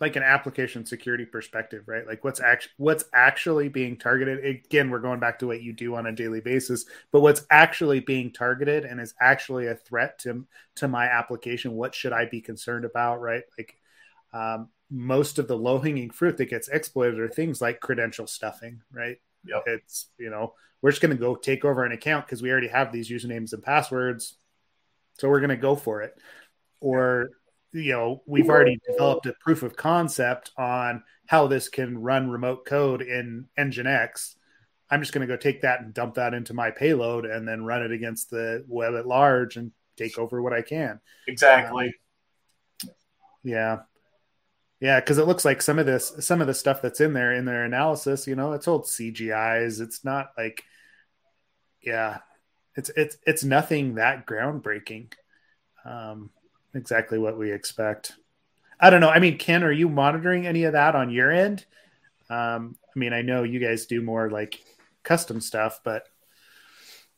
like an application security perspective, right? Like what's actually what's actually being targeted. Again, we're going back to what you do on a daily basis, but what's actually being targeted and is actually a threat to to my application. What should I be concerned about, right? Like um, most of the low hanging fruit that gets exploited are things like credential stuffing, right? Yep. It's, you know, we're just going to go take over an account because we already have these usernames and passwords. So we're going to go for it. Or, you know, we've already developed a proof of concept on how this can run remote code in Nginx. I'm just going to go take that and dump that into my payload and then run it against the web at large and take over what I can. Exactly. Um, yeah. Yeah, because it looks like some of this, some of the stuff that's in there in their analysis, you know, it's old CGIs. It's not like, yeah, it's it's it's nothing that groundbreaking. Um, exactly what we expect. I don't know. I mean, Ken, are you monitoring any of that on your end? Um, I mean, I know you guys do more like custom stuff, but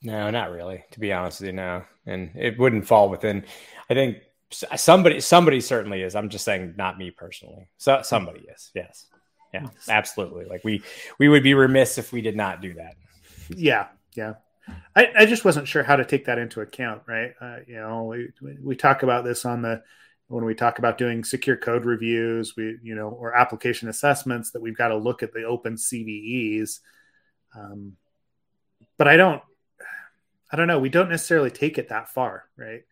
No, not really. To be honest with you, no, and it wouldn't fall within. I think somebody, somebody certainly is. I'm just saying, not me personally. So somebody is. Yes, yeah, absolutely. Like we, we would be remiss if we did not do that. Yeah, yeah. I, I just wasn't sure how to take that into account, right? Uh, you know, we we talk about this on the when we talk about doing secure code reviews, we you know, or application assessments that we've got to look at the open CVEs. Um, but I don't, I don't know. We don't necessarily take it that far, right?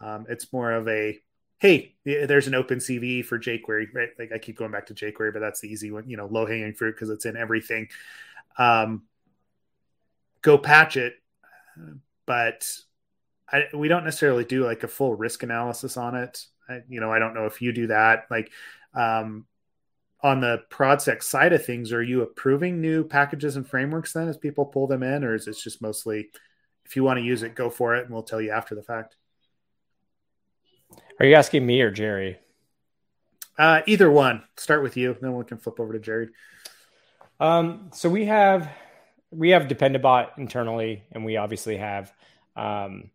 Um, it's more of a hey, there's an open CVE for jQuery, right? Like I keep going back to jQuery, but that's the easy one, you know, low hanging fruit because it's in everything. Um, go patch it, but I, we don't necessarily do like a full risk analysis on it. I, you know, I don't know if you do that. Like um, on the ProdSec side of things, are you approving new packages and frameworks then as people pull them in, or is it just mostly if you want to use it, go for it, and we'll tell you after the fact? Are you asking me or Jerry? Uh, either one. Start with you, then we can flip over to Jerry. Um, so we have we have Dependabot internally, and we obviously have, um,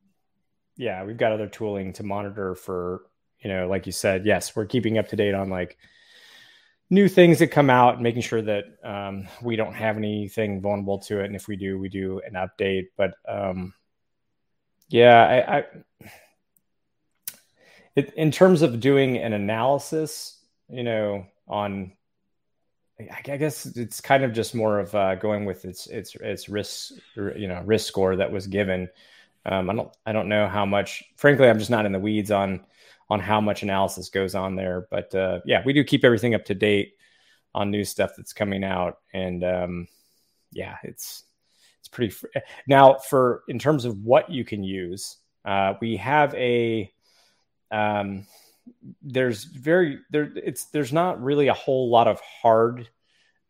yeah, we've got other tooling to monitor for, you know, like you said, yes, we're keeping up to date on like new things that come out, making sure that um, we don't have anything vulnerable to it, and if we do, we do an update. But um, yeah, I, I it, in terms of doing an analysis, you know, on I guess it's kind of just more of uh, going with its its its risk you know risk score that was given. Um, I don't I don't know how much. Frankly, I'm just not in the weeds on on how much analysis goes on there. But uh, yeah, we do keep everything up to date on new stuff that's coming out, and um, yeah, it's it's pretty. Fr- now, for in terms of what you can use, uh, we have a um, there's very there it's there's not really a whole lot of hard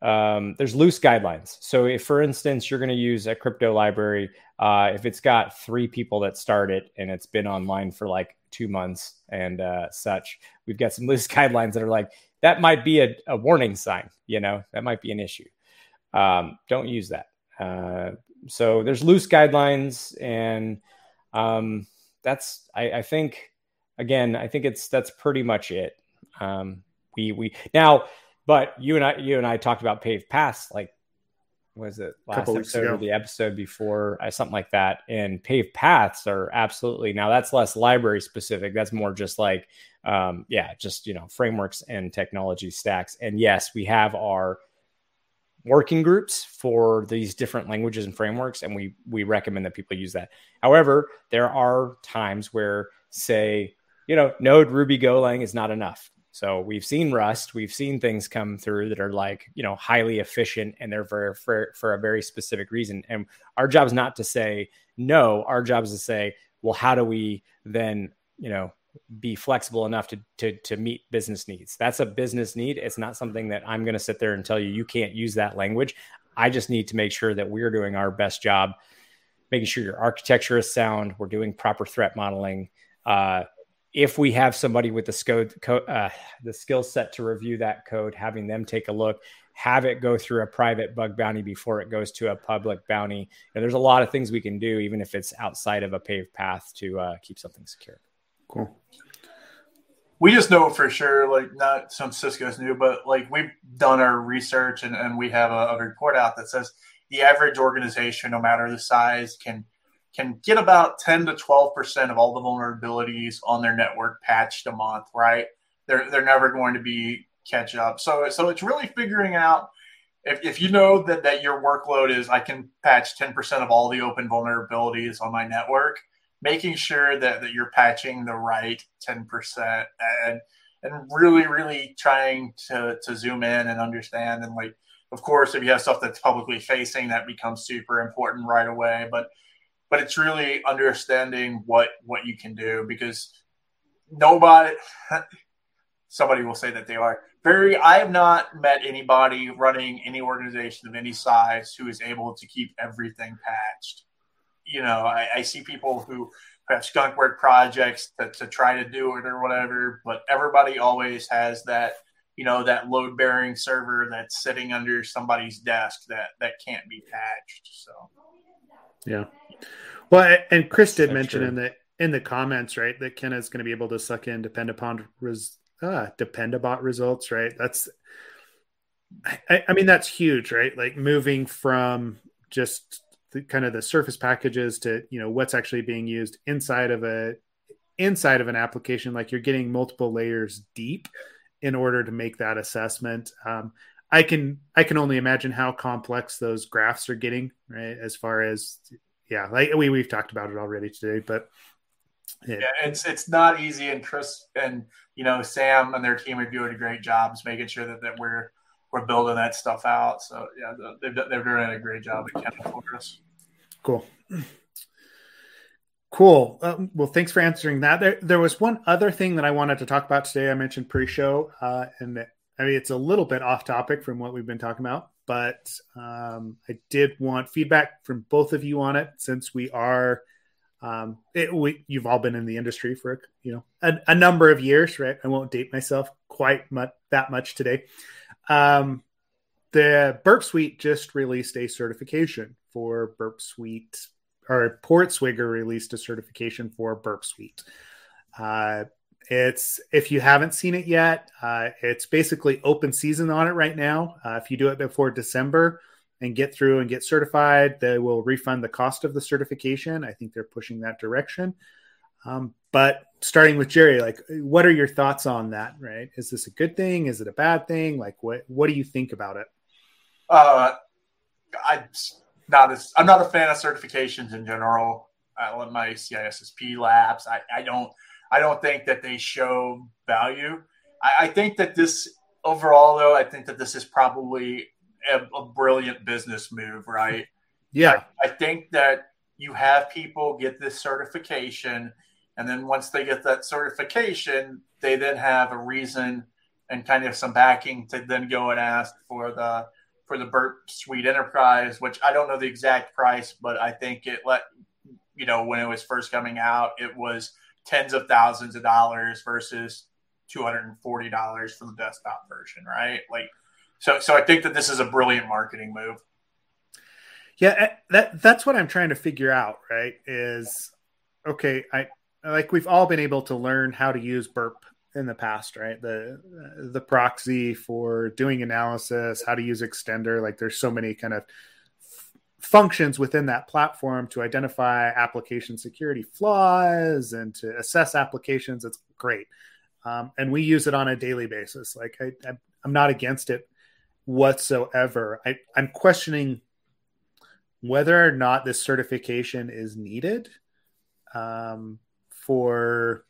um, there's loose guidelines. So if for instance you're going to use a crypto library uh, if it's got three people that start it and it's been online for like two months and uh, such we've got some loose guidelines that are like that might be a, a warning sign you know that might be an issue. Um, don't use that. Uh, so there's loose guidelines and um, that's I, I think again, I think it's that's pretty much it. Um, we we now, but you and I you and I talked about paved paths like was it? Last episode or the episode before uh, something like that. And paved paths are absolutely now that's less library specific. That's more just like um, yeah just you know frameworks and technology stacks. And yes we have our working groups for these different languages and frameworks and we we recommend that people use that. However there are times where say you know, Node, Ruby, Golang is not enough. So we've seen Rust, we've seen things come through that are like, you know, highly efficient and they're for, for, for a very specific reason. And our job is not to say no, our job is to say, well, how do we then, you know, be flexible enough to, to, to meet business needs? That's a business need. It's not something that I'm going to sit there and tell you, you can't use that language. I just need to make sure that we're doing our best job, making sure your architecture is sound. We're doing proper threat modeling. Uh, if we have somebody with the skill uh, the skill set to review that code, having them take a look, have it go through a private bug bounty before it goes to a public bounty. And there's a lot of things we can do, even if it's outside of a paved path, to uh, keep something secure. Cool. We just know for sure, like not some Cisco's new, but like we've done our research and, and we have a, a report out that says the average organization, no matter the size, can can get about 10 to 12% of all the vulnerabilities on their network patched a month, right? They're, they're never going to be catch up. So, so it's really figuring out if, if you know that, that your workload is, I can patch 10% of all the open vulnerabilities on my network, making sure that, that you're patching the right 10% and, and really, really trying to, to zoom in and understand. And like, of course, if you have stuff that's publicly facing, that becomes super important right away. But but it's really understanding what what you can do because nobody somebody will say that they are. Very i have not met anybody running any organization of any size who is able to keep everything patched. You know i, I see people who have skunk work projects to, to try to do it or whatever but everybody always has that you know that load bearing server that's sitting under somebody's desk that that can't be patched so Yeah. Well, and Chris did mention true. in the in the comments, right, that Ken is going to be able to suck in depend upon res, uh, Dependabot results, right? That's, I, I mean, that's huge, right? Like moving from just the, kind of the surface packages to you know what's actually being used inside of a inside of an application. Like you're getting multiple layers deep in order to make that assessment. Um, I can I can only imagine how complex those graphs are getting, right? As far as yeah, like we we've talked about it already today, but yeah, it's it's not easy. And Chris and you know Sam and their team are doing a great job making sure that, that we're we're building that stuff out. So yeah, they've they're doing a great job at Kenna for us. Cool. Cool. Um, well, thanks for answering that. There, there was one other thing that I wanted to talk about today. I mentioned pre-show, uh, and I mean it's a little bit off topic from what we've been talking about, but um, I did want feedback from both of you on it since we are um, it, we, you've all been in the industry for you know a, a, number of years, right? I won't date myself quite much that much today. Um, the Burp Suite just released a certification for Burp Suite, or Portswigger released a certification for Burp Suite. Uh, it's if you haven't seen it yet, uh, it's basically open season on it right now. Uh, if you do it before December, and get through and get certified. They will refund the cost of the certification. I think they're pushing that direction. Um, but starting with Jerry, like, what are your thoughts on that? Right? Is this a good thing? Is it a bad thing? Like, what what do you think about it? Uh, I not as I'm not a fan of certifications in general. I love my CISSP labs. I, I don't I don't think that they show value. I, I think that this overall, though, I think that this is probably a, a brilliant business move, right? Yeah. I, I think that you have people get this certification, and then once they get that certification, they then have a reason and kind of some backing to then go and ask for the for the Burp Suite Enterprise, which I don't know the exact price, but I think it let you know when it was first coming out, it was tens of thousands of dollars versus two hundred and forty dollars for the desktop version, right? Like so, so I think that this is a brilliant marketing move. Yeah, eh, that that's what I'm trying to figure out. Right? Is okay. I like we've all been able to learn how to use Burp in the past, right? The the proxy for doing analysis, how to use Extender. Like there's so many kind of functions within that platform to identify application security flaws and to assess applications. It's great. Um, and we use it on a daily basis. Like I, I'm not against it whatsoever. I, I'm questioning whether or not this certification is needed um, for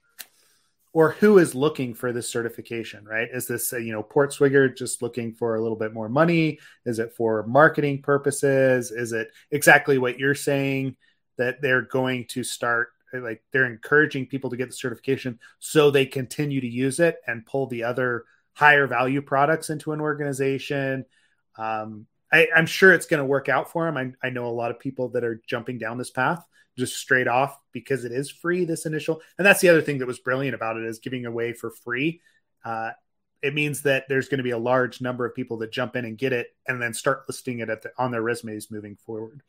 or who is looking for this certification right? Is this you know portswigger just looking for a little bit more money? Is it for marketing purposes? Is it exactly what you're saying that they're going to start like they're encouraging people to get the certification so they continue to use it and pull the other higher value products into an organization. Um, I, am sure it's going to work out for them. I, I, know a lot of people that are jumping down this path just straight off because it is free. This initial, and that's the other thing that was brilliant about it is giving away for free. Uh, it means that there's going to be a large number of people that jump in and get it, and then start listing it the, on their resumes moving forward.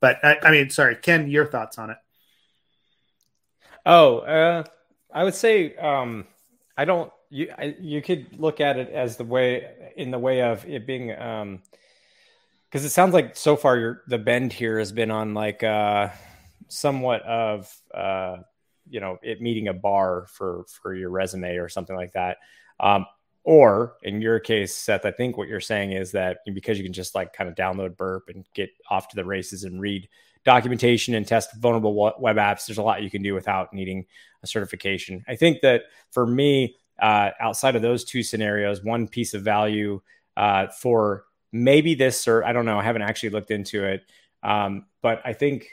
But I, I, mean, sorry, Ken, your thoughts on it? Oh, uh, I would say um, I don't you I, you could look at it as the way in the way of it being um because it sounds like so far your the bend here has been on like uh somewhat of uh you know it meeting a bar for for your resume or something like that. Um or in your case seth i think what you're saying is that because you can just like kind of download burp and get off to the races and read documentation and test vulnerable web apps there's a lot you can do without needing a certification. I think that for me uh, outside of those two scenarios, one piece of value uh, for maybe this cert. I don't know. I haven't actually looked into it, um, but I think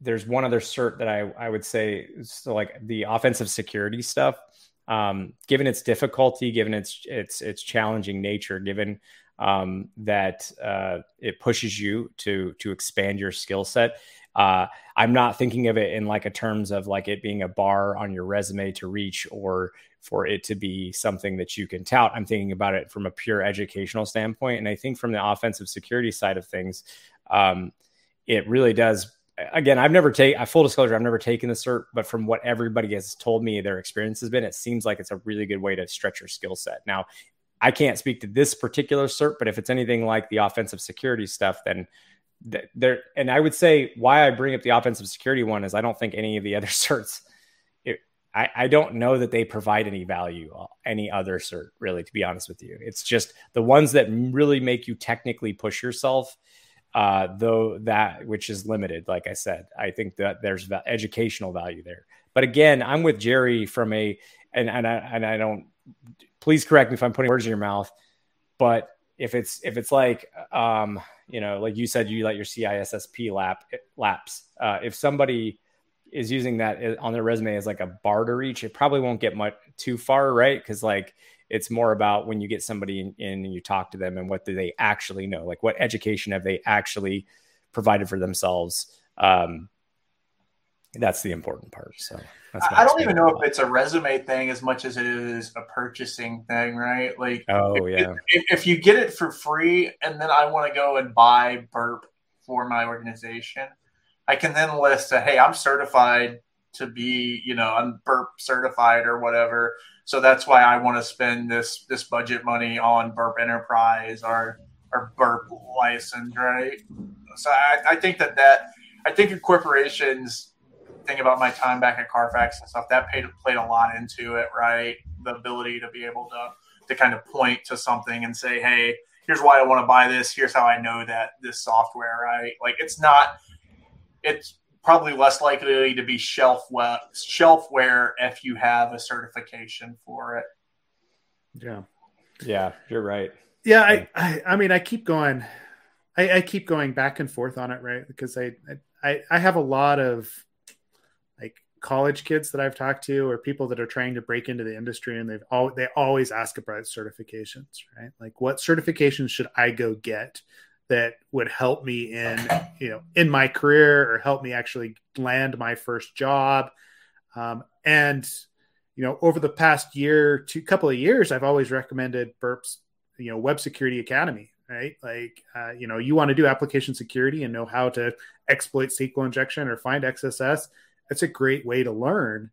there's one other cert that I, I would say so like the offensive security stuff. Um, given its difficulty, given its its its challenging nature, given um, that uh, it pushes you to to expand your skill set. Uh, I'm not thinking of it in like a terms of like it being a bar on your resume to reach or for it to be something that you can tout. I'm thinking about it from a pure educational standpoint. And I think from the offensive security side of things, um, it really does again, I've never taken, full disclosure, I've never taken the cert, but from what everybody has told me their experience has been, it seems like it's a really good way to stretch your skill set. Now, I can't speak to this particular cert, but if it's anything like the offensive security stuff, then there, and I would say why I bring up the offensive security one is I don't think any of the other certs, it, I, I don't know that they provide any value, uh, any other cert, really, to be honest with you. It's just the ones that really make you technically push yourself uh, though that which is limited. Like I said, I think that there's educational value there. But again, I'm with Jerry from a and and I, and I don't. Please correct me if I'm putting words in your mouth, but if it's if it's like um you know like you said you let your CISSP lap lapse. Uh, if somebody is using that uh, on their resume as like a bar to reach, it probably won't get much too far, right? Because like it's more about when you get somebody in, in, and you talk to them and what do they actually know like what education have they actually provided for themselves um, that's the important part so i don't even know if it's a resume thing as much as it is a purchasing thing right? Like oh if, yeah. if, if you get it for free and then i want to go and buy burp for my organization i can then list that hey i'm certified to be you know i'm burp certified or whatever. So that's why I want to spend this this budget money on Burp Enterprise or or Burp license, right? So I, I think that that I think corporations think about my time back at Carfax and stuff that paid, played a lot into it, right? The ability to be able to to kind of point to something and say, hey, here's why I want to buy this. Here's how I know that this software, right? Like it's not it's probably less likely to be shelfware shelfware if you have a certification for it. Yeah. Yeah, you're right. Yeah, I, I, I mean, I keep going, I, I, keep going back and forth on it, right? Because I, I, I have a lot of like college kids that I've talked to, or people that are trying to break into the industry, and they've all they always ask about certifications, right? Like, what certifications should I go get that would help me in you know in my career or help me actually land my first job um, and you know over the past year two couple of years i've always recommended burps you know web security academy right like uh, you know you want to do application security and know how to exploit sql injection or find xss that's a great way to learn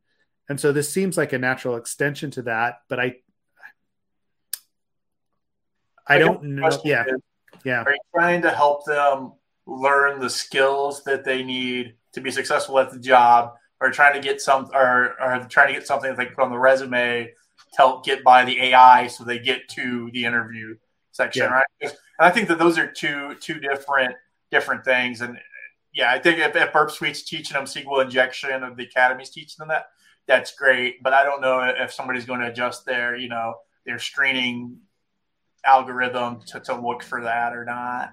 and so this seems like a natural extension to that but i i don't know yeah is, yeah. Are you trying to help them learn the skills that they need to be successful at the job, or trying to get some, or, or trying to get something that they put on the resume to help get by the AI so they get to the interview section, yeah. right? And I think that those are two two different different things. And yeah, I think if, if Burp Suite's teaching them SQL injection, or the academy's teaching them that, that's great. But I don't know if somebody's going to adjust their, you know, their screening algorithm to, to look for that or not.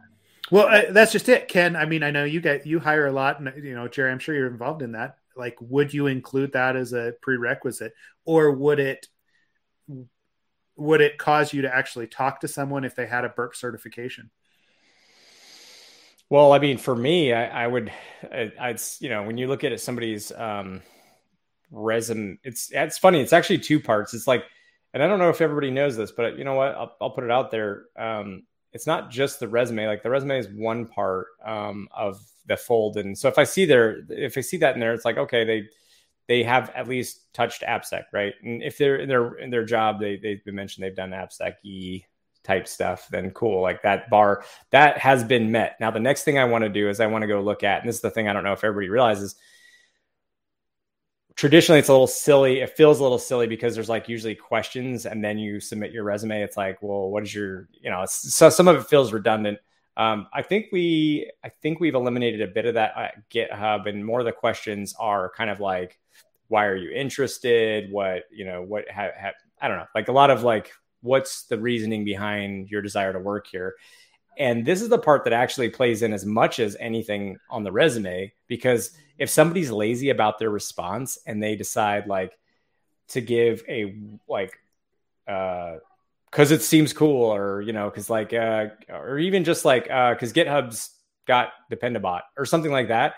Well, uh, that's just it, Ken. I mean, I know you get you hire a lot, and you know, Jerry, I'm sure you're involved in that. Like, would you include that as a prerequisite, or would it would it cause you to actually talk to someone if they had a burp certification? Well, I mean, for me, I, I would, I, I'd, you know, when you look at it, somebody's um, resume, it's it's funny. It's actually two parts. It's like and I don't know if everybody knows this, but you know what? I'll, I'll put it out there. Um, it's not just the resume. Like the resume is one part um, of the fold, and so if I see there, if I see that in there, it's like okay, they they have at least touched AppSec, right? And if they're in their in their job, they they've been mentioned they've done AppSec E type stuff, then cool. Like that bar that has been met. Now the next thing I want to do is I want to go look at, and this is the thing I don't know if everybody realizes traditionally it's a little silly it feels a little silly because there's like usually questions and then you submit your resume it's like well what is your you know so some of it feels redundant um, i think we i think we've eliminated a bit of that at github and more of the questions are kind of like why are you interested what you know what ha, ha, i don't know like a lot of like what's the reasoning behind your desire to work here? And this is the part that actually plays in as much as anything on the resume because if somebody's lazy about their response and they decide like to give a like uh because it seems cool or you know because like uh or even just like uh because github's got dependabot or something like that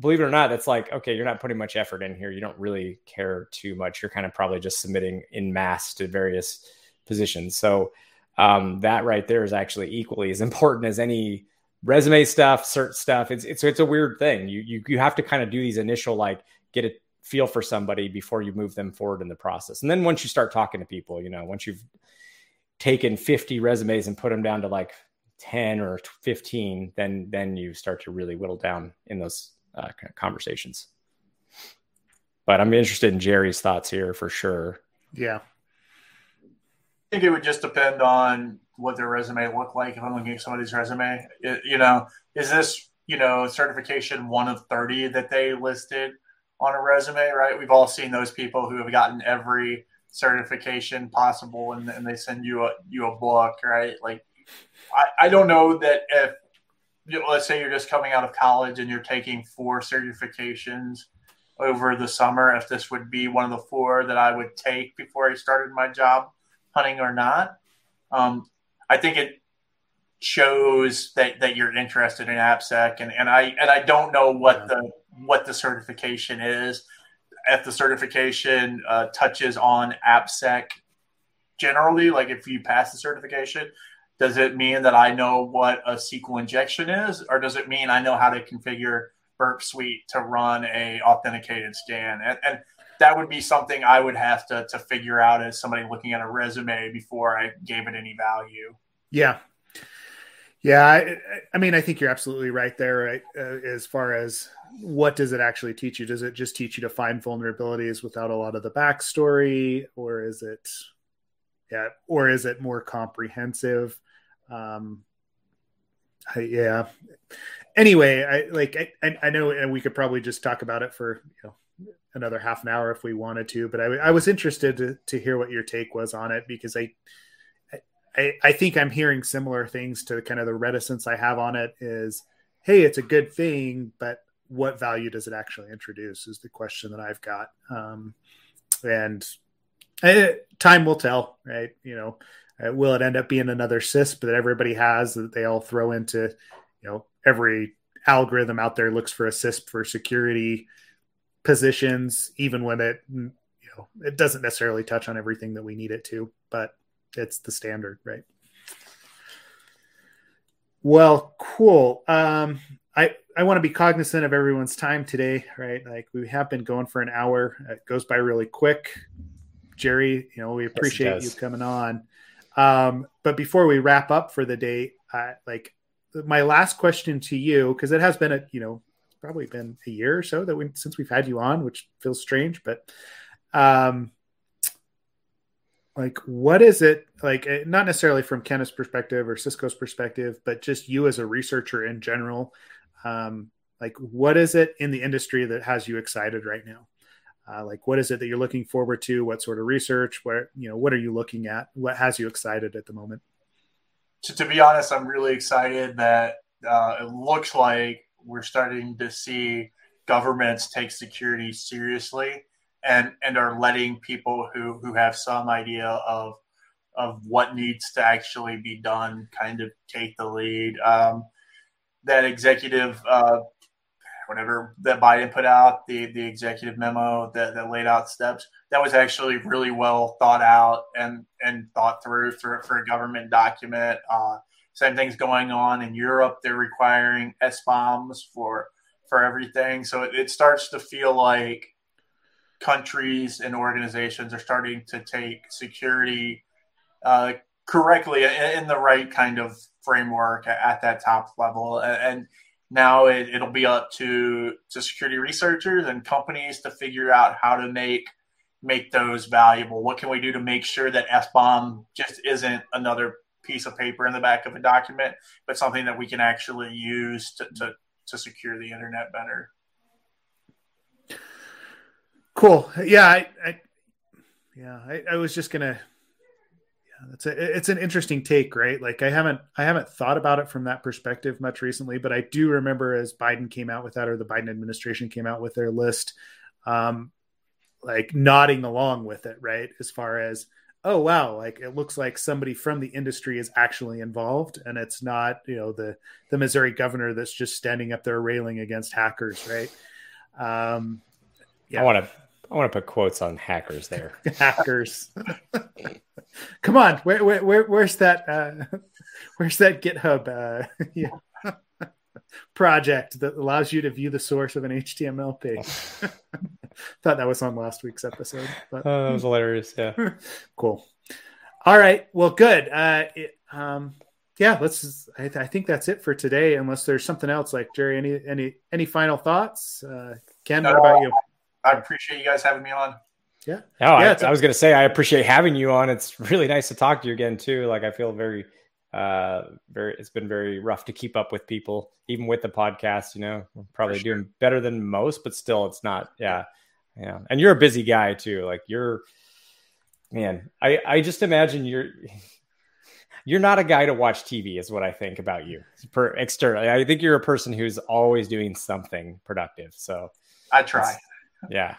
believe it or not that's like okay you're not putting much effort in here. You don't really care too much. You're kind of probably just submitting in mass to various positions so um, that right there is actually equally as important as any resume stuff, cert stuff. It's it's it's a weird thing. You you you have to kind of do these initial like get a feel for somebody before you move them forward in the process. And then once you start talking to people, you know, once you've taken 50 resumes and put them down to like 10 or 15, then then you start to really whittle down in those uh, conversations. But I'm interested in Jerry's thoughts here for sure. Yeah. I think it would just depend on what their resume looked like. If I'm looking at somebody's resume, it, you know, is this, you know, certification one of 30 that they listed on a resume, right? We've all seen those people who have gotten every certification possible and, and they send you a, you a book, right? Like, I, I don't know that if, you know, let's say you're just coming out of college and you're taking four certifications over the summer, if this would be one of the four that I would take before I started my job hunting or not. Um, I think it shows that, that you're interested in AppSec and, and I and I don't know what the what the certification is. If the certification uh, touches on AppSec generally, like if you pass the certification, does it mean that I know what a SQL injection is, or does it mean I know how to configure Burp Suite to run a authenticated scan? And, and that would be something I would have to to figure out as somebody looking at a resume before I gave it any value. Yeah, yeah. I, I mean, I think you're absolutely right there. Right, uh, as far as what does it actually teach you? Does it just teach you to find vulnerabilities without a lot of the backstory, or is it, yeah, or is it more comprehensive? Um, I, yeah. Anyway, I like I, I know, and we could probably just talk about it for you know another half an hour if we wanted to. But I, I was interested to, to hear what your take was on it because I, I, I think I'm hearing similar things to kind of the reticence I have on it is, hey, it's a good thing, but what value does it actually introduce is the question that I've got. Um, and uh, time will tell, right? You know, uh, will it end up being another CISSP that everybody has that they all throw into, you know, every algorithm out there looks for a CISSP for security positions, even when it you know it doesn't necessarily touch on everything that we need it to, but it's the standard, right? Well, cool. Um, I I want to be cognizant of everyone's time today, right? Like we have been going for an hour. It goes by really quick. Jerry, you know, we appreciate yes, you coming on. Um, but before we wrap up for the day, uh, like my last question to you, because it has been a you know probably been a year or so that we since we've had you on, which feels strange, but um like what is it like eh, not necessarily from Kenna's perspective or Cisco's perspective, but just you as a researcher in general. Um like what is it in the industry that has you excited right now? Uh, like what is it that you're looking forward to? What sort of research? What you know, what are you looking at? What has you excited at the moment? To, to be honest, I'm really excited that uh, it looks like we're starting to see governments take security seriously and and are letting people who who have some idea of of what needs to actually be done kind of take the lead. Um, that executive, uh, whatever that Biden put out, the the executive memo that, that laid out steps, that was actually really well thought out and and thought through for, for a government document. Uh, same thing's going on in Europe. They're requiring SBOMs for for everything. So it, it starts to feel like countries and organizations are starting to take security uh, correctly in the right kind of framework at, that top level. And now it, will be up to to security researchers and companies to figure out how to make make those valuable. What can we do to make sure that SBOM just isn't another piece of paper in the back of a document, but something that we can actually use to, to, to secure the internet better. Cool. Yeah. I, I yeah, I, I, was just gonna. Yeah, that's a, it's an interesting take, right? Like I haven't I haven't thought about it from that perspective much recently, but I do remember as Biden came out with that, or the Biden administration came out with their list, um, like nodding along with it, right? As far as oh wow like it looks like somebody from the industry is actually involved and it's not you know the the missouri governor that's just standing up there railing against hackers right um yeah. i want to i want to put quotes on hackers there hackers come on where, where, where, where's that uh where's that github uh yeah project that allows you to view the source of an HTML page. Thought that was on last week's episode. But oh, that was hilarious. Yeah. cool. All right. Well, good. Uh, it, um, yeah, let's. I, I, think that's it for today. Unless there's something else, like Jerry, any any any final thoughts? Uh, Ken, no, what about you? I appreciate you guys having me on. Yeah. Oh, yeah, I, I was going to say I appreciate having you on. It's really nice to talk to you again too. Like I feel very, uh, very. It's been very rough to keep up with people, even with the podcast. You know, We're probably sure. doing better than most, but still, it's not. Yeah, yeah. And you're a busy guy too. Like you're, man. I I just imagine you're you're not a guy to watch TV, is what I think about you. Per externally, I think you're a person who's always doing something productive. So I try. Yeah.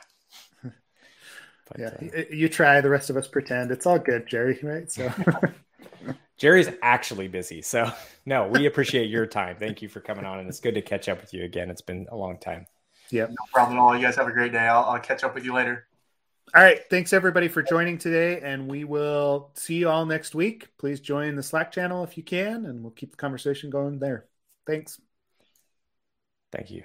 But, yeah, uh, you try. The rest of us pretend. It's all good, Jerry. Right? So. Jerry's actually busy. So, no, we appreciate your time. Thank you for coming on. And it's good to catch up with you again. It's been a long time. Yeah. No problem at all. You guys have a great day. I'll, I'll catch up with you later. All right. Thanks everybody for joining today, and we will see you all next week. Please join the Slack channel if you can, and we'll keep the conversation going there. Thanks. Thank you.